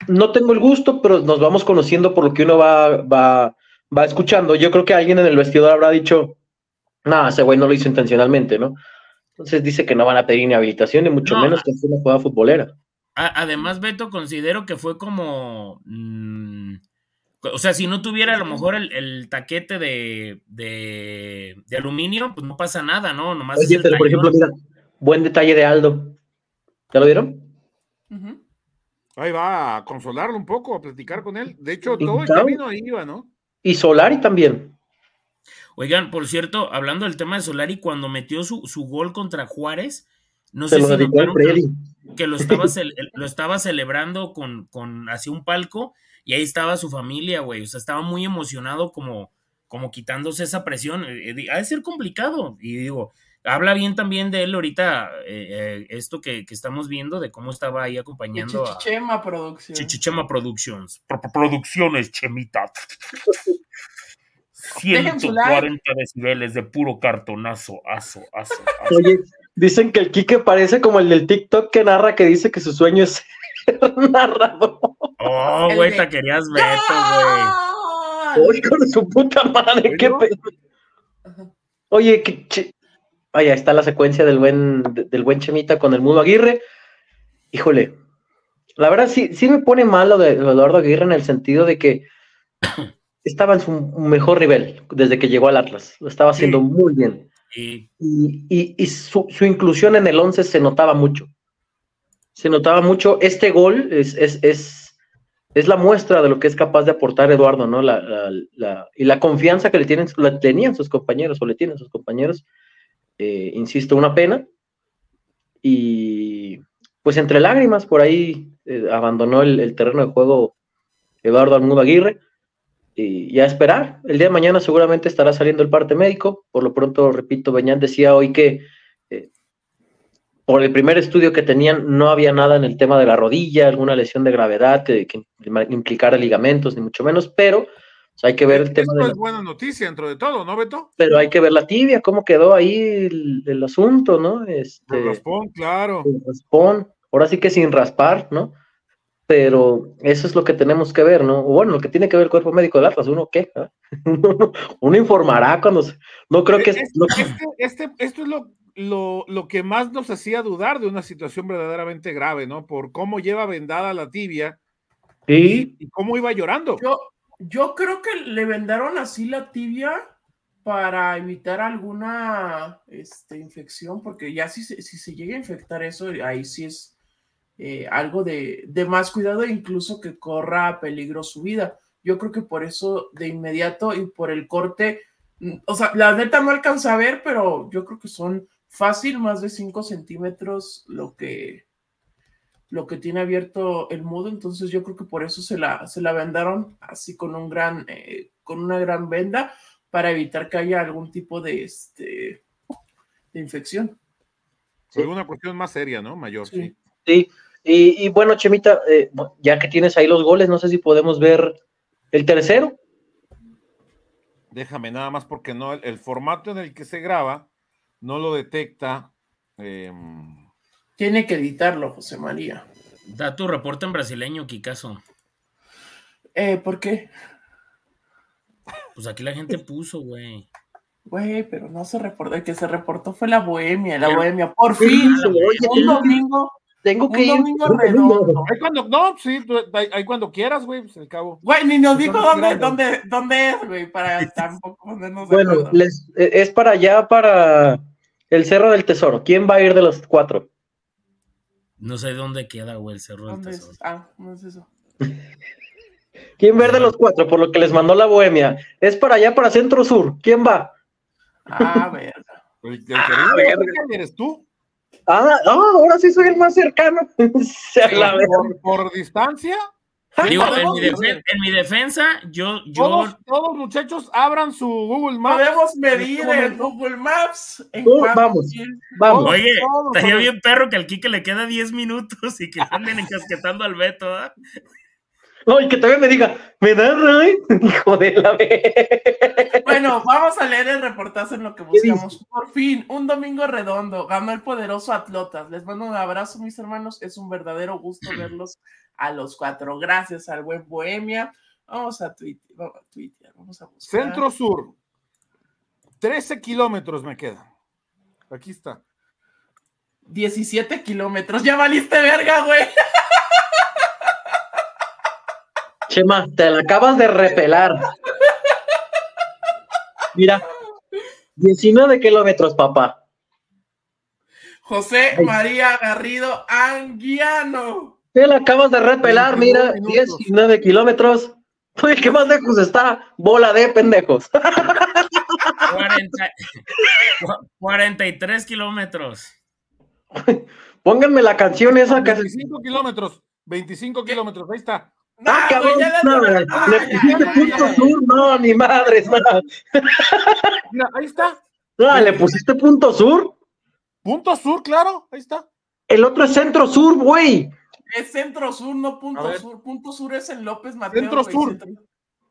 no tengo el gusto, pero nos vamos conociendo por lo que uno va, va, va escuchando. Yo creo que alguien en el vestidor habrá dicho, no, ese güey no lo hizo intencionalmente, ¿no? Entonces dice que no van a pedir ni habilitación, ni mucho menos que sea una jugada futbolera. Además, Beto, considero que fue como. Mm, o sea, si no tuviera a lo mejor el, taquete de, de, aluminio, pues no pasa nada, ¿no? Nomás Oye, pero por ejemplo, mira, buen detalle de Aldo. ¿Ya lo vieron? Ahí va a consolarlo un poco, a platicar con él. De hecho, todo el camino ahí iba, ¿no? Y Solari también. Oigan, por cierto, hablando del tema de Solari, cuando metió su, gol contra Juárez, no sé si notaron que, lo, estaba lo estaba celebrando con, con hacia un palco y ahí estaba su familia, güey. O sea, estaba muy emocionado como, como quitándose esa presión. Eh, eh, ha de ser complicado. Y digo, habla bien también de él ahorita, eh, esto que, estamos viendo, de cómo estaba ahí acompañando a Chichema Productions. Chichichema Productions. Producciones, Chemita. 140 decibeles de puro cartonazo, aso, aso, aso. Oye, dicen que el Quique parece como el del TikTok que narra que dice que su sueño es ser narrador. Oh, güey, te querías veto, güey. Oye, con su puta madre, qué pedo. Oye, que, ahí está la secuencia del buen, del buen Chemita con el Mudo Aguirre. Híjole, la verdad sí, sí me pone mal lo de Eduardo Aguirre en el sentido de que estaba en su mejor nivel desde que llegó al Atlas. Lo estaba haciendo muy bien. Y, y, su, inclusión en el 11 se notaba mucho. Se notaba mucho. Este gol es, es, es, es la muestra de lo que es capaz de aportar Eduardo, ¿no? La, la, y la confianza que le tienen, la tenían sus compañeros o le tienen sus compañeros. Eh, insisto, una pena. Y pues entre lágrimas, por ahí eh, abandonó el, terreno de juego Eduardo Almudo Aguirre. Y, a esperar. El día de mañana seguramente estará saliendo el parte médico. Por lo pronto, repito, Beñán decía hoy que eh, por el primer estudio que tenían no había nada en el tema de la rodilla, alguna lesión de gravedad que, implicara ligamentos, ni mucho menos, pero hay que ver el tema. de es buena noticia dentro de todo, ¿no, Beto? Pero hay que ver la tibia, cómo quedó ahí el, asunto, ¿no? Este, el raspón, claro. El raspón, ahora sí que sin raspar, ¿no? Pero eso es lo que tenemos que ver, ¿no? Bueno, lo que tiene que ver el cuerpo médico de Atlas, ¿uno qué? ¿Ah? uno informará cuando... No creo que... Este, este, esto es lo, lo, que más nos hacía dudar de una situación verdaderamente grave, ¿no? Por cómo lleva vendada la tibia y, y cómo iba llorando. Yo, yo creo que le vendaron así la tibia para evitar alguna este, infección, porque ya si, si se llega a infectar eso, ahí sí es eh, algo de, más cuidado, incluso que corra peligro su vida. Yo creo que por eso de inmediato y por el corte, mm, o sea, la neta no alcanza a ver, pero yo creo que son fácil más de 5 centímetros lo que, lo que tiene abierto el mudo, entonces yo creo que por eso se la, se la vendaron así con un gran, eh, con una gran venda para evitar que haya algún tipo de, este, de infección. Sí. una cuestión más seria, ¿no? Mayor, sí. sí. Y, bueno, Chemita, eh, ya que tienes ahí los goles, no sé si podemos ver el tercero. Déjame nada más porque no, el, formato en el que se graba no lo detecta. Em, Tiene que editarlo, José María. Da tu reporte en brasileño, Kikazo. Eh, ¿Por qué? Pues aquí la gente puso, güey. Güey, pero no se reportó, el que se reportó fue la Bohemia, la Bohemia, por fin, un domingo, tengo que ir. Ahí cuando, no, sí, ahí, cuando quieras, güey, pues al cabo. Güey, ni nos dijo dónde, dónde, dónde es, güey, para tampoco ponernos Bueno, les, e, es para allá, para el Cerro del Tesoro. ¿Quién va a ir de los cuatro? No sé dónde queda, güey, el Cerro del Tesoro. Ah, no es eso. ¿Quién va a ir de los cuatro? Por lo que les mandó la bohemia. Es para allá, para Centro Sur. ¿Quién va? Ah, verga. El, ah, verga. ¿Eres tú? Ah, ahora sí soy el más cercano. por, distancia. Digo, en, mi defensa, yo, yo... Todos, muchachos abran su Google Maps. Podemos medir en Google Maps. vamos, vamos. Oye, estaría bien perro que al Kike le queda 10 minutos y que anden encasquetando al Beto, ¿ah? No, y que todavía me diga, ¿me da Ray? Hijo de la vez. Bueno, vamos a leer el reportaje en lo que buscamos. Por fin, un domingo redondo. Ganó el poderoso Atlotas. Les mando un abrazo, mis hermanos. Es un verdadero gusto verlos a los cuatro. Gracias al buen Bohemia. Vamos a Twitter. Vamos a, buscar. Centro Sur. 13 kilómetros me quedan. Aquí está. 17 kilómetros. Ya valiste verga, güey. Chema, te la acabas de repelar. Mira, 19 kilómetros, papá. José María Garrido Anguiano. Te la acabas de repelar, mira, 19 kilómetros. Oye, ¿qué más lejos está? Bola de pendejos. 43 kilómetros. Pónganme la canción esa. 25 kilómetros. 25 kilómetros, ahí está. Ah, cabrón, no, le pusiste punto sur, no, ni madres, no. Mira, ahí está. No, le pusiste punto sur. Punto sur, claro, ahí está. El otro es centro sur, güey. Es centro sur, no punto sur. Punto sur es en López Mateo. Centro sur.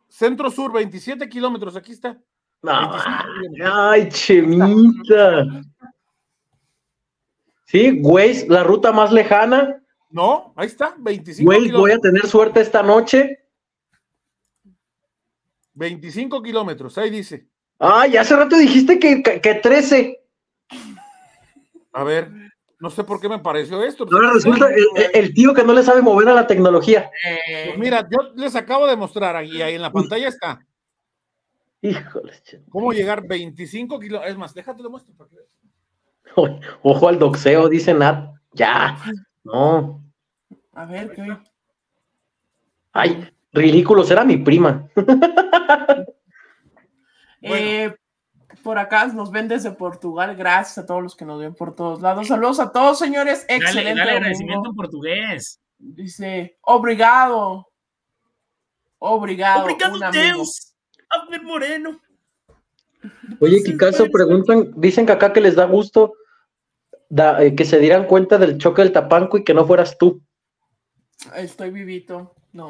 Centro... sur, 27 kilómetros, aquí está. ay, Chemita. Sí, güey, la ruta más lejana. No, ahí está, 25 Güey, voy a tener suerte esta noche. 25 kilómetros, ahí dice. Ay, hace rato dijiste que, que, 13. A ver, no sé por qué me pareció esto. Ahora resulta el, tío que no le sabe mover a la tecnología. Pues mira, yo les acabo de mostrar ahí, ahí en la pantalla está. Híjole. ¿Cómo llegar 25 kilómetros? Es más, déjate lo muestro para que Ojo al doxeo, dice Nat. Ya, no. A ver, ¿qué? Ay, ridículo, será mi prima. Eh, por acá nos ven desde Portugal. Gracias a todos los que nos ven por todos lados. Saludos a todos, señores. Excelente. Dale, agradecimiento en portugués. Dice, obrigado. Obrigado. Obrigado, Deus. ver Moreno. Oye, ¿qué caso preguntan, dicen que acá que les da gusto eh, que se dieran cuenta del choque del tapanco y que no fueras tú. Estoy vivito, no.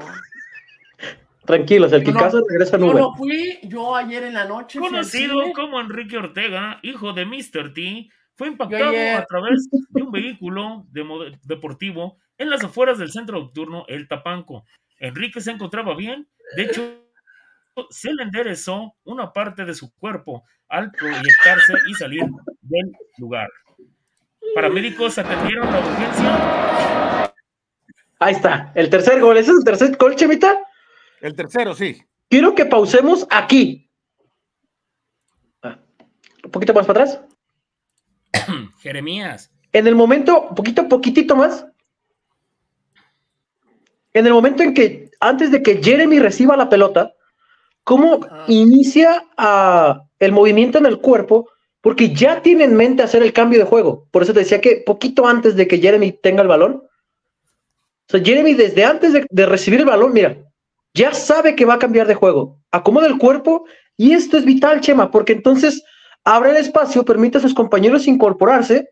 Tranquilos, el Kikazo regresa a nube. Yo fui, yo ayer en la noche. Conocido como Enrique Ortega, hijo de Mr. T, fue impactado a través de un vehículo deportivo en las afueras del centro nocturno El Tapanco. Enrique se encontraba bien, de hecho, se le enderezó una parte de su cuerpo al proyectarse y salir del lugar. Paramédicos atendieron la urgencia. Ahí está, el tercer gol. ¿Ese es el tercer gol, Chemita? El tercero, sí. Quiero que pausemos aquí. Ah, un poquito más para atrás. Jeremías. En el momento, poquito, poquitito más. En el momento en que, antes de que Jeremy reciba la pelota, cómo inicia ah, el movimiento en el cuerpo, porque ya tiene en mente hacer el cambio de juego. Por eso te decía que poquito antes de que Jeremy tenga el balón, o sea, Jeremy desde antes de, recibir el balón, mira, ya sabe que va a cambiar de juego, acomoda el cuerpo y esto es vital, Chema, porque entonces abre el espacio, permite a sus compañeros incorporarse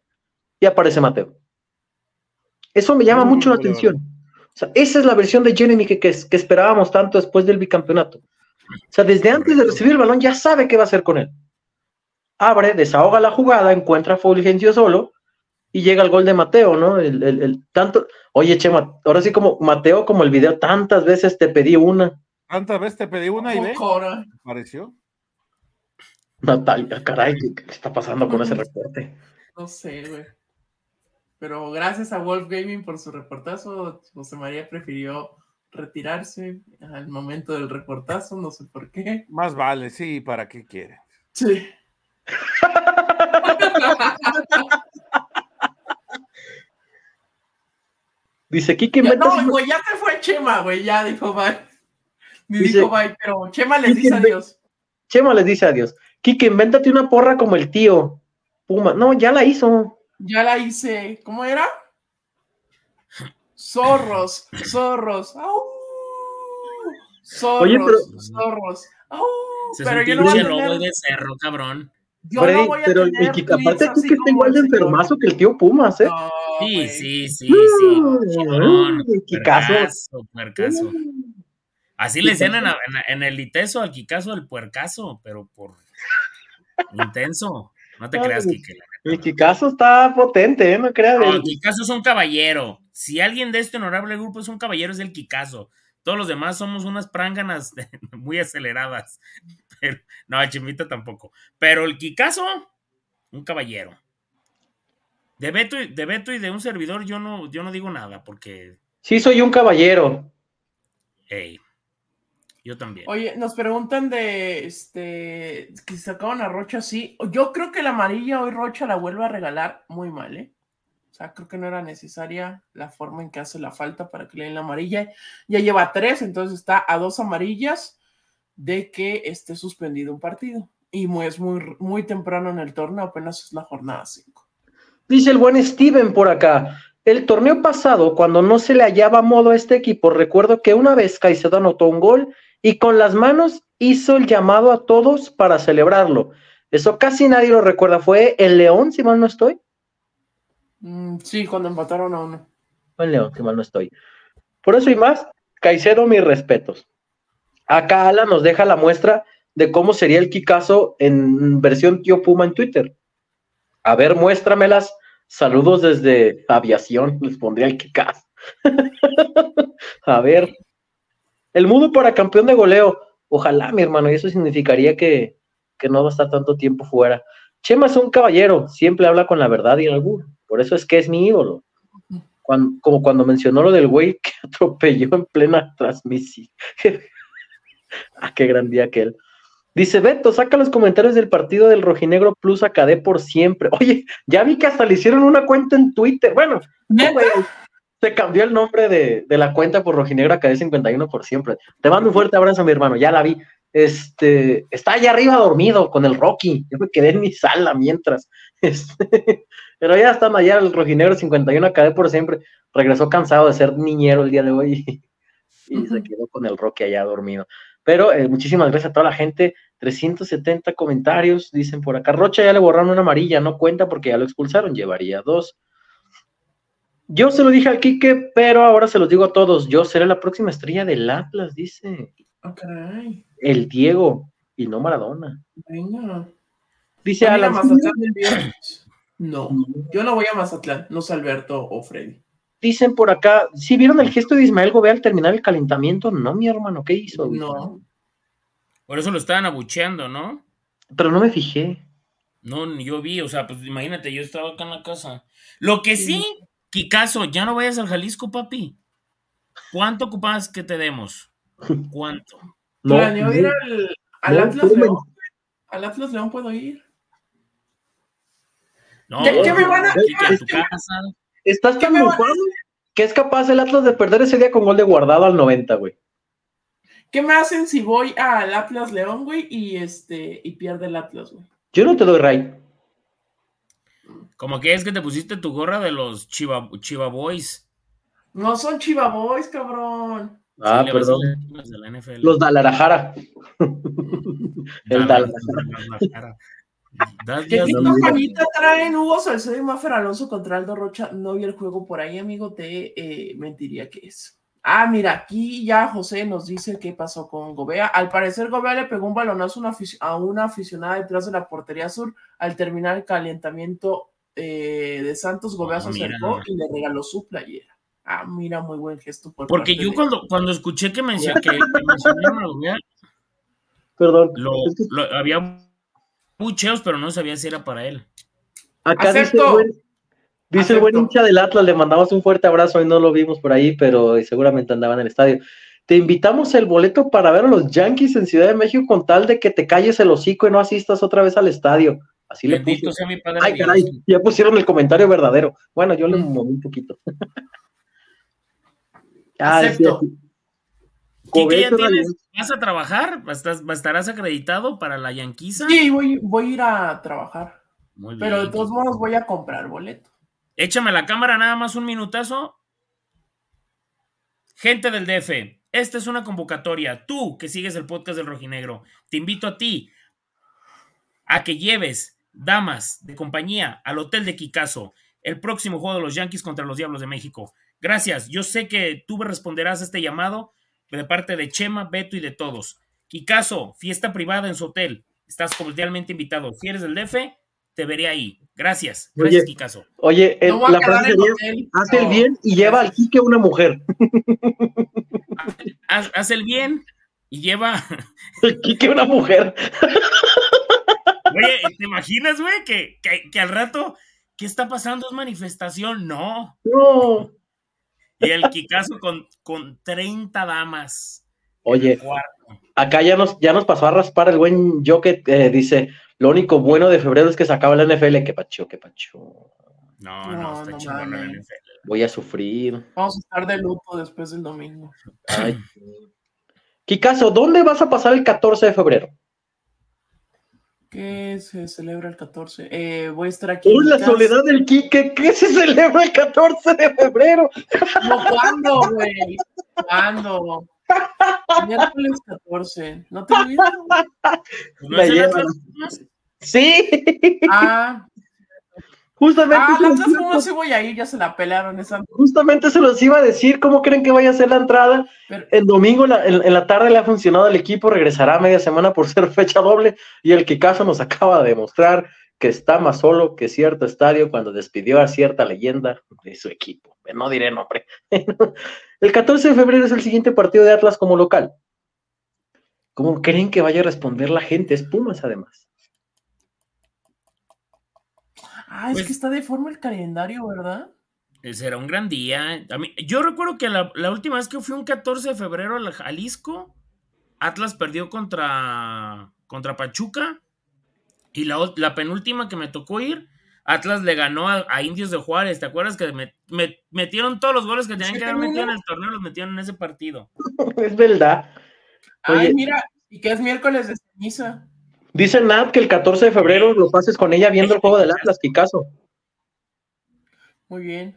y aparece Mateo. Eso me llama mucho la atención. O sea, esa es la versión de Jeremy que, que esperábamos tanto después del bicampeonato. O sea, desde antes de recibir el balón ya sabe qué va a hacer con él. Abre, desahoga la jugada, encuentra a Fulgencio solo y llega el gol de Mateo, ¿no? El, tanto, oye, Chema, ahora sí como Mateo, como el video, tantas veces te pedí una. Tantas veces te pedí una y ve. ¿Pareció? Natalia, caray, ¿qué, está pasando con ese reporte? No sé, güey. Pero gracias a Wolf Gaming por su reportazo, José María prefirió retirarse al momento del reportazo, no sé por qué. Más vale, sí, ¿para qué quiere? Sí. Dice Kike No, güey, ya se fue Chema, güey, ya dijo bye. Ni dijo bye, pero Chema les dice adiós. Chema les dice adiós. Kike, invéntate una porra como el tío. Puma. No, ya la hizo. Ya la hice. ¿Cómo era? Zorros, zorros. Zorros, Oye, pero... zorros. pero yo no voy a tener... de cerro, cabrón. Yo Freddy, no voy a pero tener y que, aparte tú que está igual de enfermazo que el tío Pumas, ¿eh? sí, sí, sí, sí. Cabrón, puercaso, puercaso. Así le decían en, en, el ITESO al Kikazo el puercaso, pero por intenso. No te creas, Kike. El Kikazo está potente, ¿eh? No creas. No, el Kikazo es un caballero. Si alguien de este honorable grupo es un caballero, es el Kikazo. Todos los demás somos unas pránganas muy aceleradas. Pero, no, Chimita tampoco. Pero el Kikazo, un caballero. De Beto, y, de Beto y de un servidor yo no, yo no digo nada porque... Sí, soy un caballero. Hey, yo también. Oye, nos preguntan de este que sacaban a Rocha así. Yo creo que la amarilla hoy Rocha la vuelve a regalar muy mal, ¿eh? O sea, creo que no era necesaria la forma en que hace la falta para que le den la amarilla. Ya lleva tres, entonces está a dos amarillas de que esté suspendido un partido. Y es muy, muy temprano en el torneo, apenas es la jornada 5. Dice el buen Steven por acá. El torneo pasado, cuando no se le hallaba modo a este equipo, recuerdo que una vez Caicedo anotó un gol y con las manos hizo el llamado a todos para celebrarlo. Eso casi nadie lo recuerda. Fue el León, si mal no estoy. Mm, sí, cuando empataron a uno. En León, que mal no estoy. Por eso y más, Caicedo, mis respetos. Acá Ala nos deja la muestra de cómo sería el Kikazo en versión Tío Puma en Twitter. A ver, muéstramelas. Saludos desde aviación, les pondría el Kikazo. a ver. El mudo para campeón de goleo. Ojalá, mi hermano, y eso significaría que, que no va a estar tanto tiempo fuera. Chema es un caballero, siempre habla con la verdad y algo. Por eso es que es mi ídolo. como cuando mencionó lo del güey que atropelló en plena transmisión. ah, qué gran día aquel. Dice Beto, saca los comentarios del partido del Rojinegro Plus Acadé por siempre. Oye, ya vi que hasta le hicieron una cuenta en Twitter. Bueno, se cambió el nombre de, la cuenta por Rojinegro Acadé 51 por siempre. Te mando un fuerte abrazo, mi hermano. Ya la vi. Este, está allá arriba dormido con el Rocky. Yo me quedé en mi sala mientras. Este, pero ya están allá el Rojinegro 51 Acadé por siempre. Regresó cansado de ser niñero el día de hoy y, se quedó con el Rocky allá dormido. Pero eh, muchísimas gracias a toda la gente 370 comentarios, dicen por acá. Rocha ya le borraron una amarilla, no cuenta porque ya lo expulsaron, llevaría dos. Yo se lo dije al Quique, pero ahora se los digo a todos. Yo seré la próxima estrella del Atlas, dice. Ah, el Diego y no Maradona. Venga. Dice Alan. No, yo no voy a Mazatlán, no sé Alberto o Freddy. Dicen por acá, ¿sí vieron el gesto de Ismael Gobea al terminar el calentamiento? No, mi hermano, ¿qué hizo? No. Por eso lo estaban abucheando, ¿no? Pero no me fijé. No, yo vi, o sea, pues imagínate, yo estaba acá en la casa. Lo que sí, Kikazo, ya no vayas al Jalisco, papi. ¿Cuánto ocupas que te demos? ¿Cuánto? No, ¿Planeo ir al, al Atlas León? ¿Al Atlas León puedo ir? No, ¿Qué, me van a, a tu casa? ¿Estás tan que es capaz el Atlas de perder ese día con gol de guardado al 90, güey? ¿Qué me hacen si voy al Atlas León, güey, y este y pierde el Atlas, güey? Yo no te doy ray. Como que es que te pusiste tu gorra de los Chiva, Chiva Boys. No son Chiva Boys, cabrón. Ah, perdón. Los Dalarajara. el Dalarajara. ¿Qué campañita traen Hugo Salcedo y Mafer Alonso contra Aldo Rocha? No vi el juego por ahí, amigo, te eh, mentiría que es. Ah, mira, aquí ya José nos dice qué pasó con Gobea. Al parecer, Gobea le pegó un balonazo a una aficionada detrás de la portería sur. Al terminar el calentamiento eh, de Santos, Gobea se acercó y le regaló su playera. Ah, mira, muy buen gesto. Porque yo cuando, cuando escuché que, mencioné, que, mencionaron a Gobea, Perdón. Lo, había bucheos, pero no sabía si era para él. Acá dice, Dice el buen hincha del Atlas, le mandamos un fuerte abrazo, y no lo vimos por ahí, pero seguramente andaba en el estadio. Te invitamos el boleto para ver a los Yankees en Ciudad de México con tal de que te calles el hocico y no asistas otra vez al estadio. Así le puse. Ay, caray, ya pusieron el comentario verdadero. Bueno, yo le moví un poquito. ah, Acepto. ¿Vas a trabajar? ¿Estarás acreditado para la Yanquisa? Sí, voy, voy a ir a trabajar. Pero de todos modos voy a comprar boleto. Échame la cámara nada más un minutazo. Gente del DF, esta es una convocatoria. Tú que sigues el podcast del Rojinegro, te invito a ti a que lleves damas de compañía al Hotel de Kikazo el próximo juego de los Yankees contra los Diablos de México. Gracias. Yo sé que tú responderás a este llamado de parte de Chema, Beto y de todos. Kikazo, fiesta privada en su hotel. Estás cordialmente invitado. Si eres del DF, te veré ahí. Gracias. Gracias, oye, Kikazo. Oye, la frase sería, haz el bien y lleva al Kike una mujer. Haz, el bien y lleva... El Kike una mujer. Oye, ¿te imaginas, güey, que, que, al rato, ¿qué está pasando? ¿Es manifestación? No. No. Y el Kikazo con, con 30 damas. Oye, acá ya nos, ya nos pasó a raspar el buen yo que eh, dice, lo único bueno de febrero es que se acaba la NFL. Que pacho, que pacho. No, no, está chingón la NFL. Voy a sufrir. Vamos a estar de luto después del domingo. Ay. Kikazo, ¿dónde vas a pasar el 14 de febrero? ¿Qué se celebra el 14? Eh, voy a estar aquí. ¡Uy, la soledad del Quique! ¿Qué se celebra el 14 de febrero? No, ¿cuándo, güey? ¿Cuándo? Miércoles 14. ¿No te olvidas? ¿No sí. Ah. Justamente. Ah, ¿cómo se voy a ir? Ya se la pelaron esa. Justamente se los iba a decir. ¿Cómo creen que vaya a ser la entrada? el domingo en la, tarde le ha funcionado el equipo. Regresará a media semana por ser fecha doble. Y el que caso nos acaba de demostrar que está más solo que cierto estadio cuando despidió a cierta leyenda de su equipo. No diré nombre. el 14 de febrero es el siguiente partido de Atlas como local. ¿Cómo creen que vaya a responder la gente? Es Pumas, además. Ah, es pues que está de forma el calendario, ¿verdad? Eh, será un gran día. yo recuerdo que la, última vez que fui un 14 de febrero al Jalisco, Atlas perdió contra, contra Pachuca. Y la, penúltima que me tocó ir, Atlas le ganó a, Indios de Juárez. ¿Te acuerdas que me, metieron todos los goles que tenían que haber metido en el torneo? Los metieron en ese partido. es verdad. Ay, mira, y que es miércoles de ceniza. Dice Nat que el 14 de febrero lo pases con ella viendo el juego del Atlas, Picasso. Muy bien.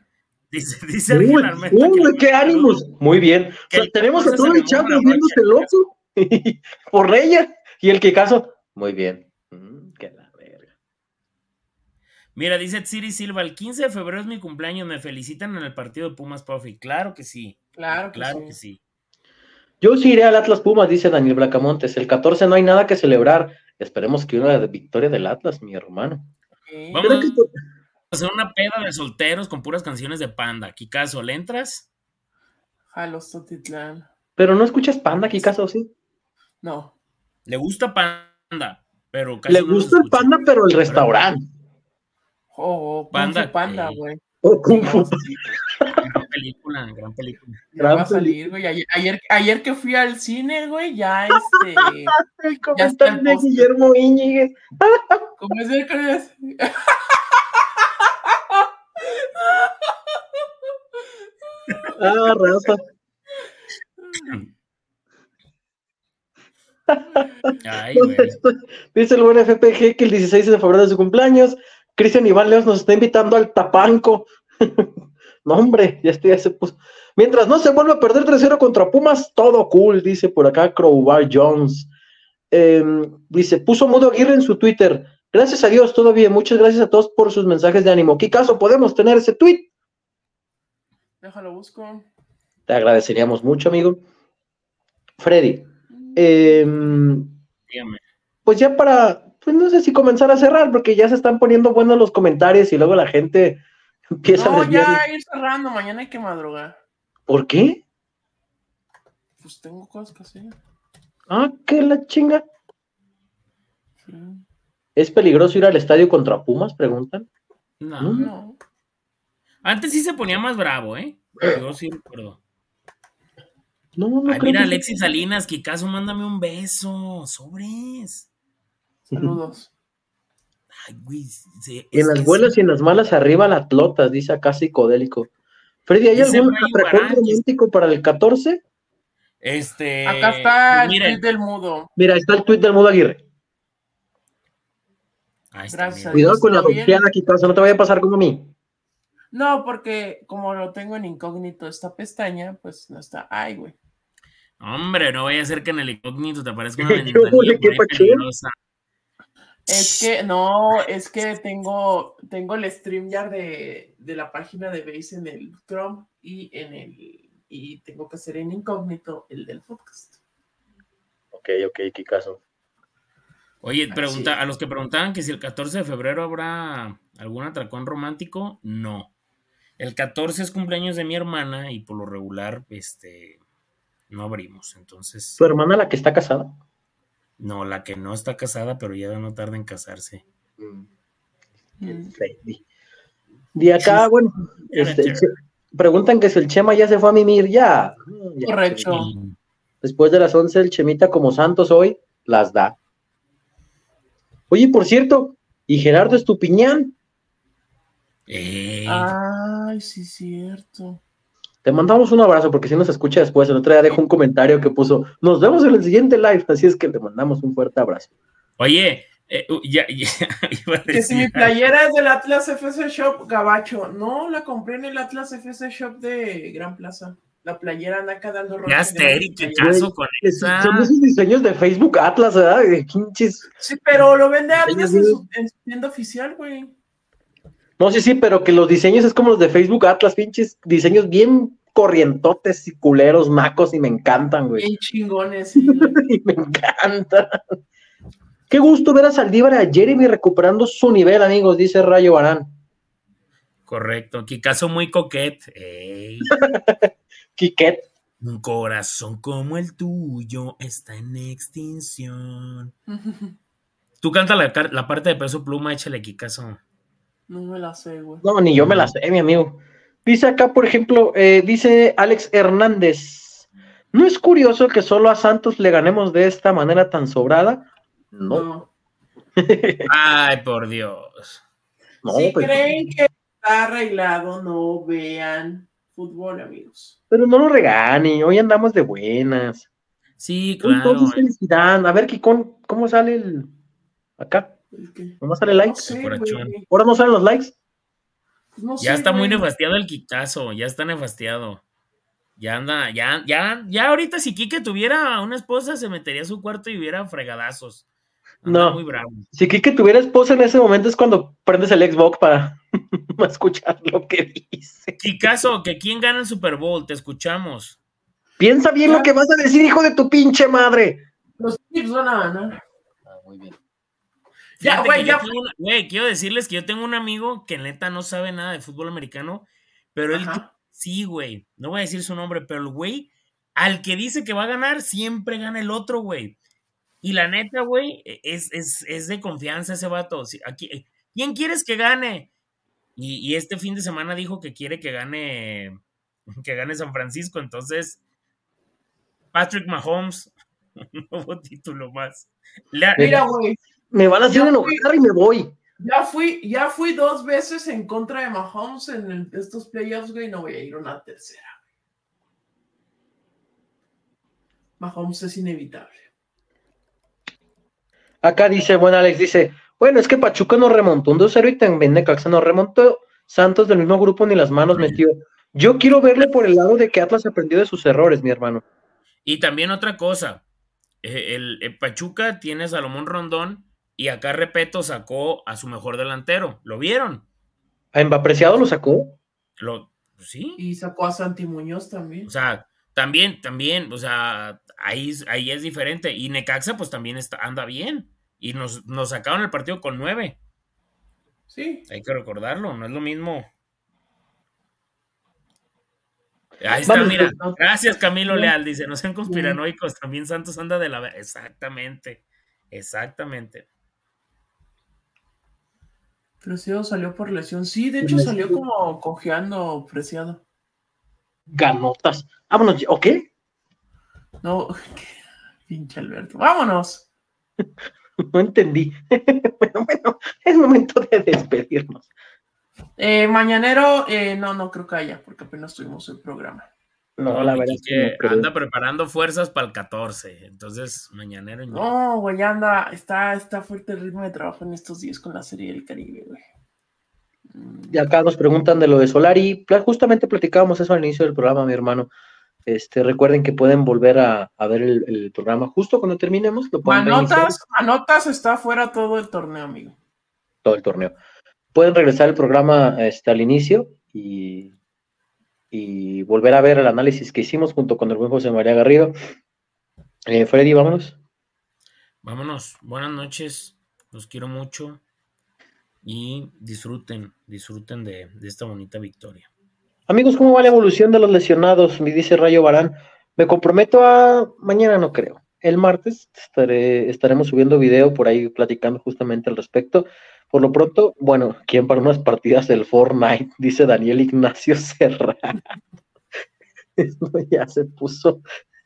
Dice, dice uy, uy, qué ánimos. Muy bien. tenemos a todo el chat viéndose loco por ella. Y el que caso, muy bien. Mm, la verga. Mira, dice Siri Silva, el 15 de febrero es mi cumpleaños, me felicitan en el partido de Pumas Puffy. Claro que sí. Claro que claro Que sí. Yo sí iré al Atlas Pumas, dice Daniel Bracamontes. El 14 no hay nada que celebrar. Esperemos que una victoria del Atlas, mi hermano. Vamos a hacer una peda de solteros con puras canciones de Panda. Kikazo, ¿le entras? Jalo, Sotitlán. Pero no escuchas Panda, Kikazo, ¿sí? No. Le gusta Panda, pero Le gusta el Panda, pero el restaurante. Oh, oh Panda, Panda, güey. Oh, Kung Fu película, gran película. Ya va a salir, güey. Ayer, ayer, que fui al cine, güey, ya este. ya está el de Guillermo Íñiguez. ¿Cómo es el que Ah, raza. Ay, güey. Dice el buen FPG que el 16 de febrero de su cumpleaños, Cristian Iván Leos nos está invitando al Tapanco. No, hombre, ya estoy, ya se puso. Mientras no se vuelva a perder 3-0 contra Pumas, todo cool, dice por acá Crowbar Jones. Em, dice, puso Mudo Aguirre en su Twitter. Gracias a Dios, todo bien. Muchas gracias a todos por sus mensajes de ánimo. ¿Qué caso podemos tener ese tweet? Déjalo busco. Te agradeceríamos mucho, amigo. Freddy. Em, pues ya para, pues no sé si comenzar a cerrar, porque ya se están poniendo buenos los comentarios y luego la gente Empieza no, ya ir cerrando, mañana hay que madrugar. ¿Por qué? Pues tengo cosas que hacer. Ah, qué la chinga. ¿Es peligroso ir al estadio contra Pumas? Preguntan. No, no. Antes sí se ponía más bravo, ¿eh? Yo sí recuerdo. No, no Ay, mira, Alexis Salinas, que caso, mándame un beso. Sobres. Saludos en las buenas y en las malas arriba las tlotas, dice acá psicodélico. Freddy, ¿hay algún recuerdo romántico para el 14? Este. Acá está el tweet del mudo. Mira, está el tweet del mudo Aguirre. Gracias. Cuidado con la confianza aquí, no te vaya a pasar como a mí. No, porque como lo tengo en incógnito esta pestaña, pues no está. Ay, güey. Hombre, no vaya a ser que en el incógnito te aparezca una ventanilla peligrosa. Es que no, es que tengo, tengo el StreamYard de, de la página de Base en el Chrome y en el y tengo que hacer en incógnito el del podcast. Ok, ok, qué caso. Oye, pregunta, a los que preguntaban que si el 14 de febrero habrá algún atracón romántico, no. El 14 es cumpleaños de mi hermana y por lo regular, este, no abrimos, entonces. ¿Tu hermana la que está casada? No, la que no está casada, pero ya no tarda en casarse. Mm. De acá, bueno, este, preguntan que si el Chema ya se fue a mimir, ya. Correcto. Después de las 11, el Chemita como Santos hoy las da. Oye, por cierto, y Gerardo Estupiñán. Eh. Ay, sí, cierto. Te mandamos un abrazo porque si nos escucha después, el otro día dejó un comentario que puso, nos vemos en el siguiente live, así es que le mandamos un fuerte abrazo. Oye, eh, ya, ya que si mi playera es del Atlas FC Shop Gabacho, no, la compré en el Atlas FC Shop de Gran Plaza. La playera anda acá dando Ya Eric, ¿qué caso con esa? Son esos diseños de Facebook Atlas, ¿verdad? Sí, pero lo vende Atlas en su, tienda oficial, güey. No, sí, sí, pero que los diseños es como los de Facebook Atlas, pinches diseños bien corrientotes y culeros, macos, y me encantan, güey. Bien chingones, y me encantan. Qué gusto ver a Saldívar a Jeremy recuperando su nivel, amigos, dice Rayo Barán. Correcto, Kikazo muy coquet. Kiket. Un corazón como el tuyo está en extinción. Tú canta la, la, parte de peso pluma, échale Kikazo. No me la sé, güey. No, ni yo me la sé, mi amigo. Dice acá, por ejemplo, eh, dice Alex Hernández. ¿No es curioso que solo a Santos le ganemos de esta manera tan sobrada? No. Ay, por Dios. No, si pues, creen que está arreglado, no vean fútbol, amigos. Pero no lo reganen, hoy andamos de buenas. Sí, claro. Entonces, felicidad. A ver, Kikón, ¿cómo sale el acá? ¿Cómo sale el like? ¿Ahora no salen los likes? Pues ya está muy nefastiado el Kikazo, ya está nefastiado. Ya anda, ya, ya, ya ahorita si Kike tuviera una esposa, se metería a su cuarto y hubiera fregadazos. no, muy bravo. Si Kike tuviera esposa en ese momento es cuando prendes el Xbox para escuchar lo que dice. Kikazo, que quién gana el Super Bowl, te escuchamos. Piensa bien lo que vas a decir, hijo de tu pinche madre. Los tips van a ganar. Ah, muy bien. Ya, güey, ya. Güey, quiero decirles que yo tengo un amigo que neta no sabe nada de fútbol americano, pero él sí, güey. No voy a decir su nombre, pero el güey, al que dice que va a ganar, siempre gana el otro, güey. Y la neta, güey, e, es, es, de confianza ese vato. Aquí, ¿Quién quieres que gane? Y, este fin de semana dijo que quiere que gane, que gane San Francisco. Entonces, Patrick Mahomes, un nuevo título más. Mira, güey, me van a hacer enojar y me voy. Ya fui, ya fui dos veces en contra de Mahomes en estos playoffs, güey, no voy a ir una tercera. Mahomes es inevitable. Acá dice, bueno, Alex dice, bueno, es que Pachuca nos remontó un 2-0 y también Necaxa nos remontó. Santos del mismo grupo ni las manos metió. Yo quiero verle por el lado de que Atlas aprendió de sus errores, mi hermano. Y también otra cosa, eh, el, el Pachuca tiene a Salomón Rondón y acá Repeto sacó a su mejor delantero. ¿Lo vieron? ¿A Embapreciado lo sacó? Lo, sí. Y sacó a Santi Muñoz también. O sea, también, también, o sea, ahí, ahí es diferente. Y Necaxa, pues también está, anda bien. Y nos, nos sacaron el partido con nueve. Sí. Hay que recordarlo, no es lo mismo. Ahí está, mira. Gracias, Camilo Leal. Dice, no sean conspiranoicos. También Santos anda de la. Exactamente. Exactamente. Preciado salió por lesión. Sí, de hecho salió como cojeando Preciado. Ganotas. Vámonos, ¿o qué? No, pinche Alberto. Vámonos. No entendí. bueno, bueno, es momento de despedirnos. Eh, mañanero, eh, no, no creo que haya, porque apenas tuvimos el programa. No, la verdad es que, anda preparando fuerzas para el 14, entonces mañanero. No, güey, anda, está, está fuerte el ritmo de trabajo en estos días con la serie del Caribe, güey. Y acá nos preguntan de lo de Solari, justamente platicábamos eso al inicio del programa, mi hermano. Este, recuerden que pueden volver a, ver el, programa justo cuando terminemos. Lo anotas, anotas está fuera todo el torneo, amigo. Todo el torneo. Pueden regresar el programa este, al inicio y y volver a ver el análisis que hicimos junto con el buen José María Garrido. Eh, Freddy, vámonos. Vámonos. Buenas noches. Los quiero mucho. Y disfruten, disfruten de, esta bonita victoria. Amigos, ¿cómo va la evolución de los lesionados? Me dice Rayo Barán. Me comprometo a mañana, no creo. El martes estaré, estaremos subiendo video por ahí platicando justamente al respecto. Por lo pronto, bueno, ¿quién para unas partidas del Fortnite? Dice Daniel Ignacio Serrano. Esto ya se puso.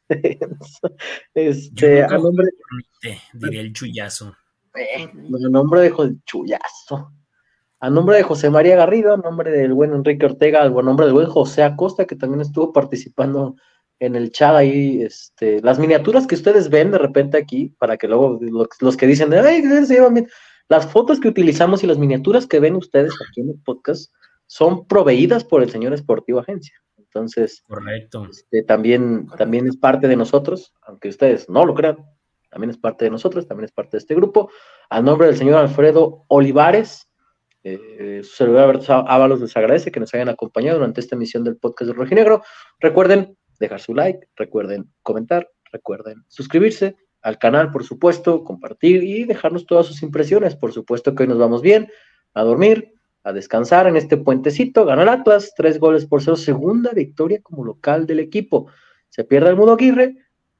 este, a nombre. Diría el chullazo. Eh, a nombre de chullazo. A nombre de José María Garrido, a nombre del buen Enrique Ortega, a nombre del buen José Acosta, que también estuvo participando en el chat ahí, este, las miniaturas que ustedes ven de repente aquí, para que luego los, que dicen, ay, se llevan bien las fotos que utilizamos y las miniaturas que ven ustedes aquí en el podcast son proveídas por el señor Esportivo Agencia. Entonces, Correcto. Este, también, también es parte de nosotros, aunque ustedes no lo crean, también es parte de nosotros, también es parte de este grupo. A nombre del señor Alfredo Olivares, Eh, su servidor Ábalos les agradece que nos hayan acompañado durante esta emisión del podcast de Rojinegro. Recuerden dejar su like, recuerden comentar, recuerden suscribirse al canal, por supuesto, compartir y dejarnos todas sus impresiones. Por supuesto que hoy nos vamos bien a dormir, a descansar en este puentecito. Gana el Atlas, tres goles por cero, segunda victoria como local del equipo. Se pierde el Mudo Aguirre,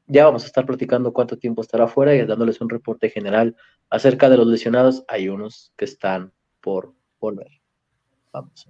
ya vamos a estar platicando cuánto tiempo estará fuera y dándoles un reporte general acerca de los lesionados. Hay unos que están por volver. Vamos.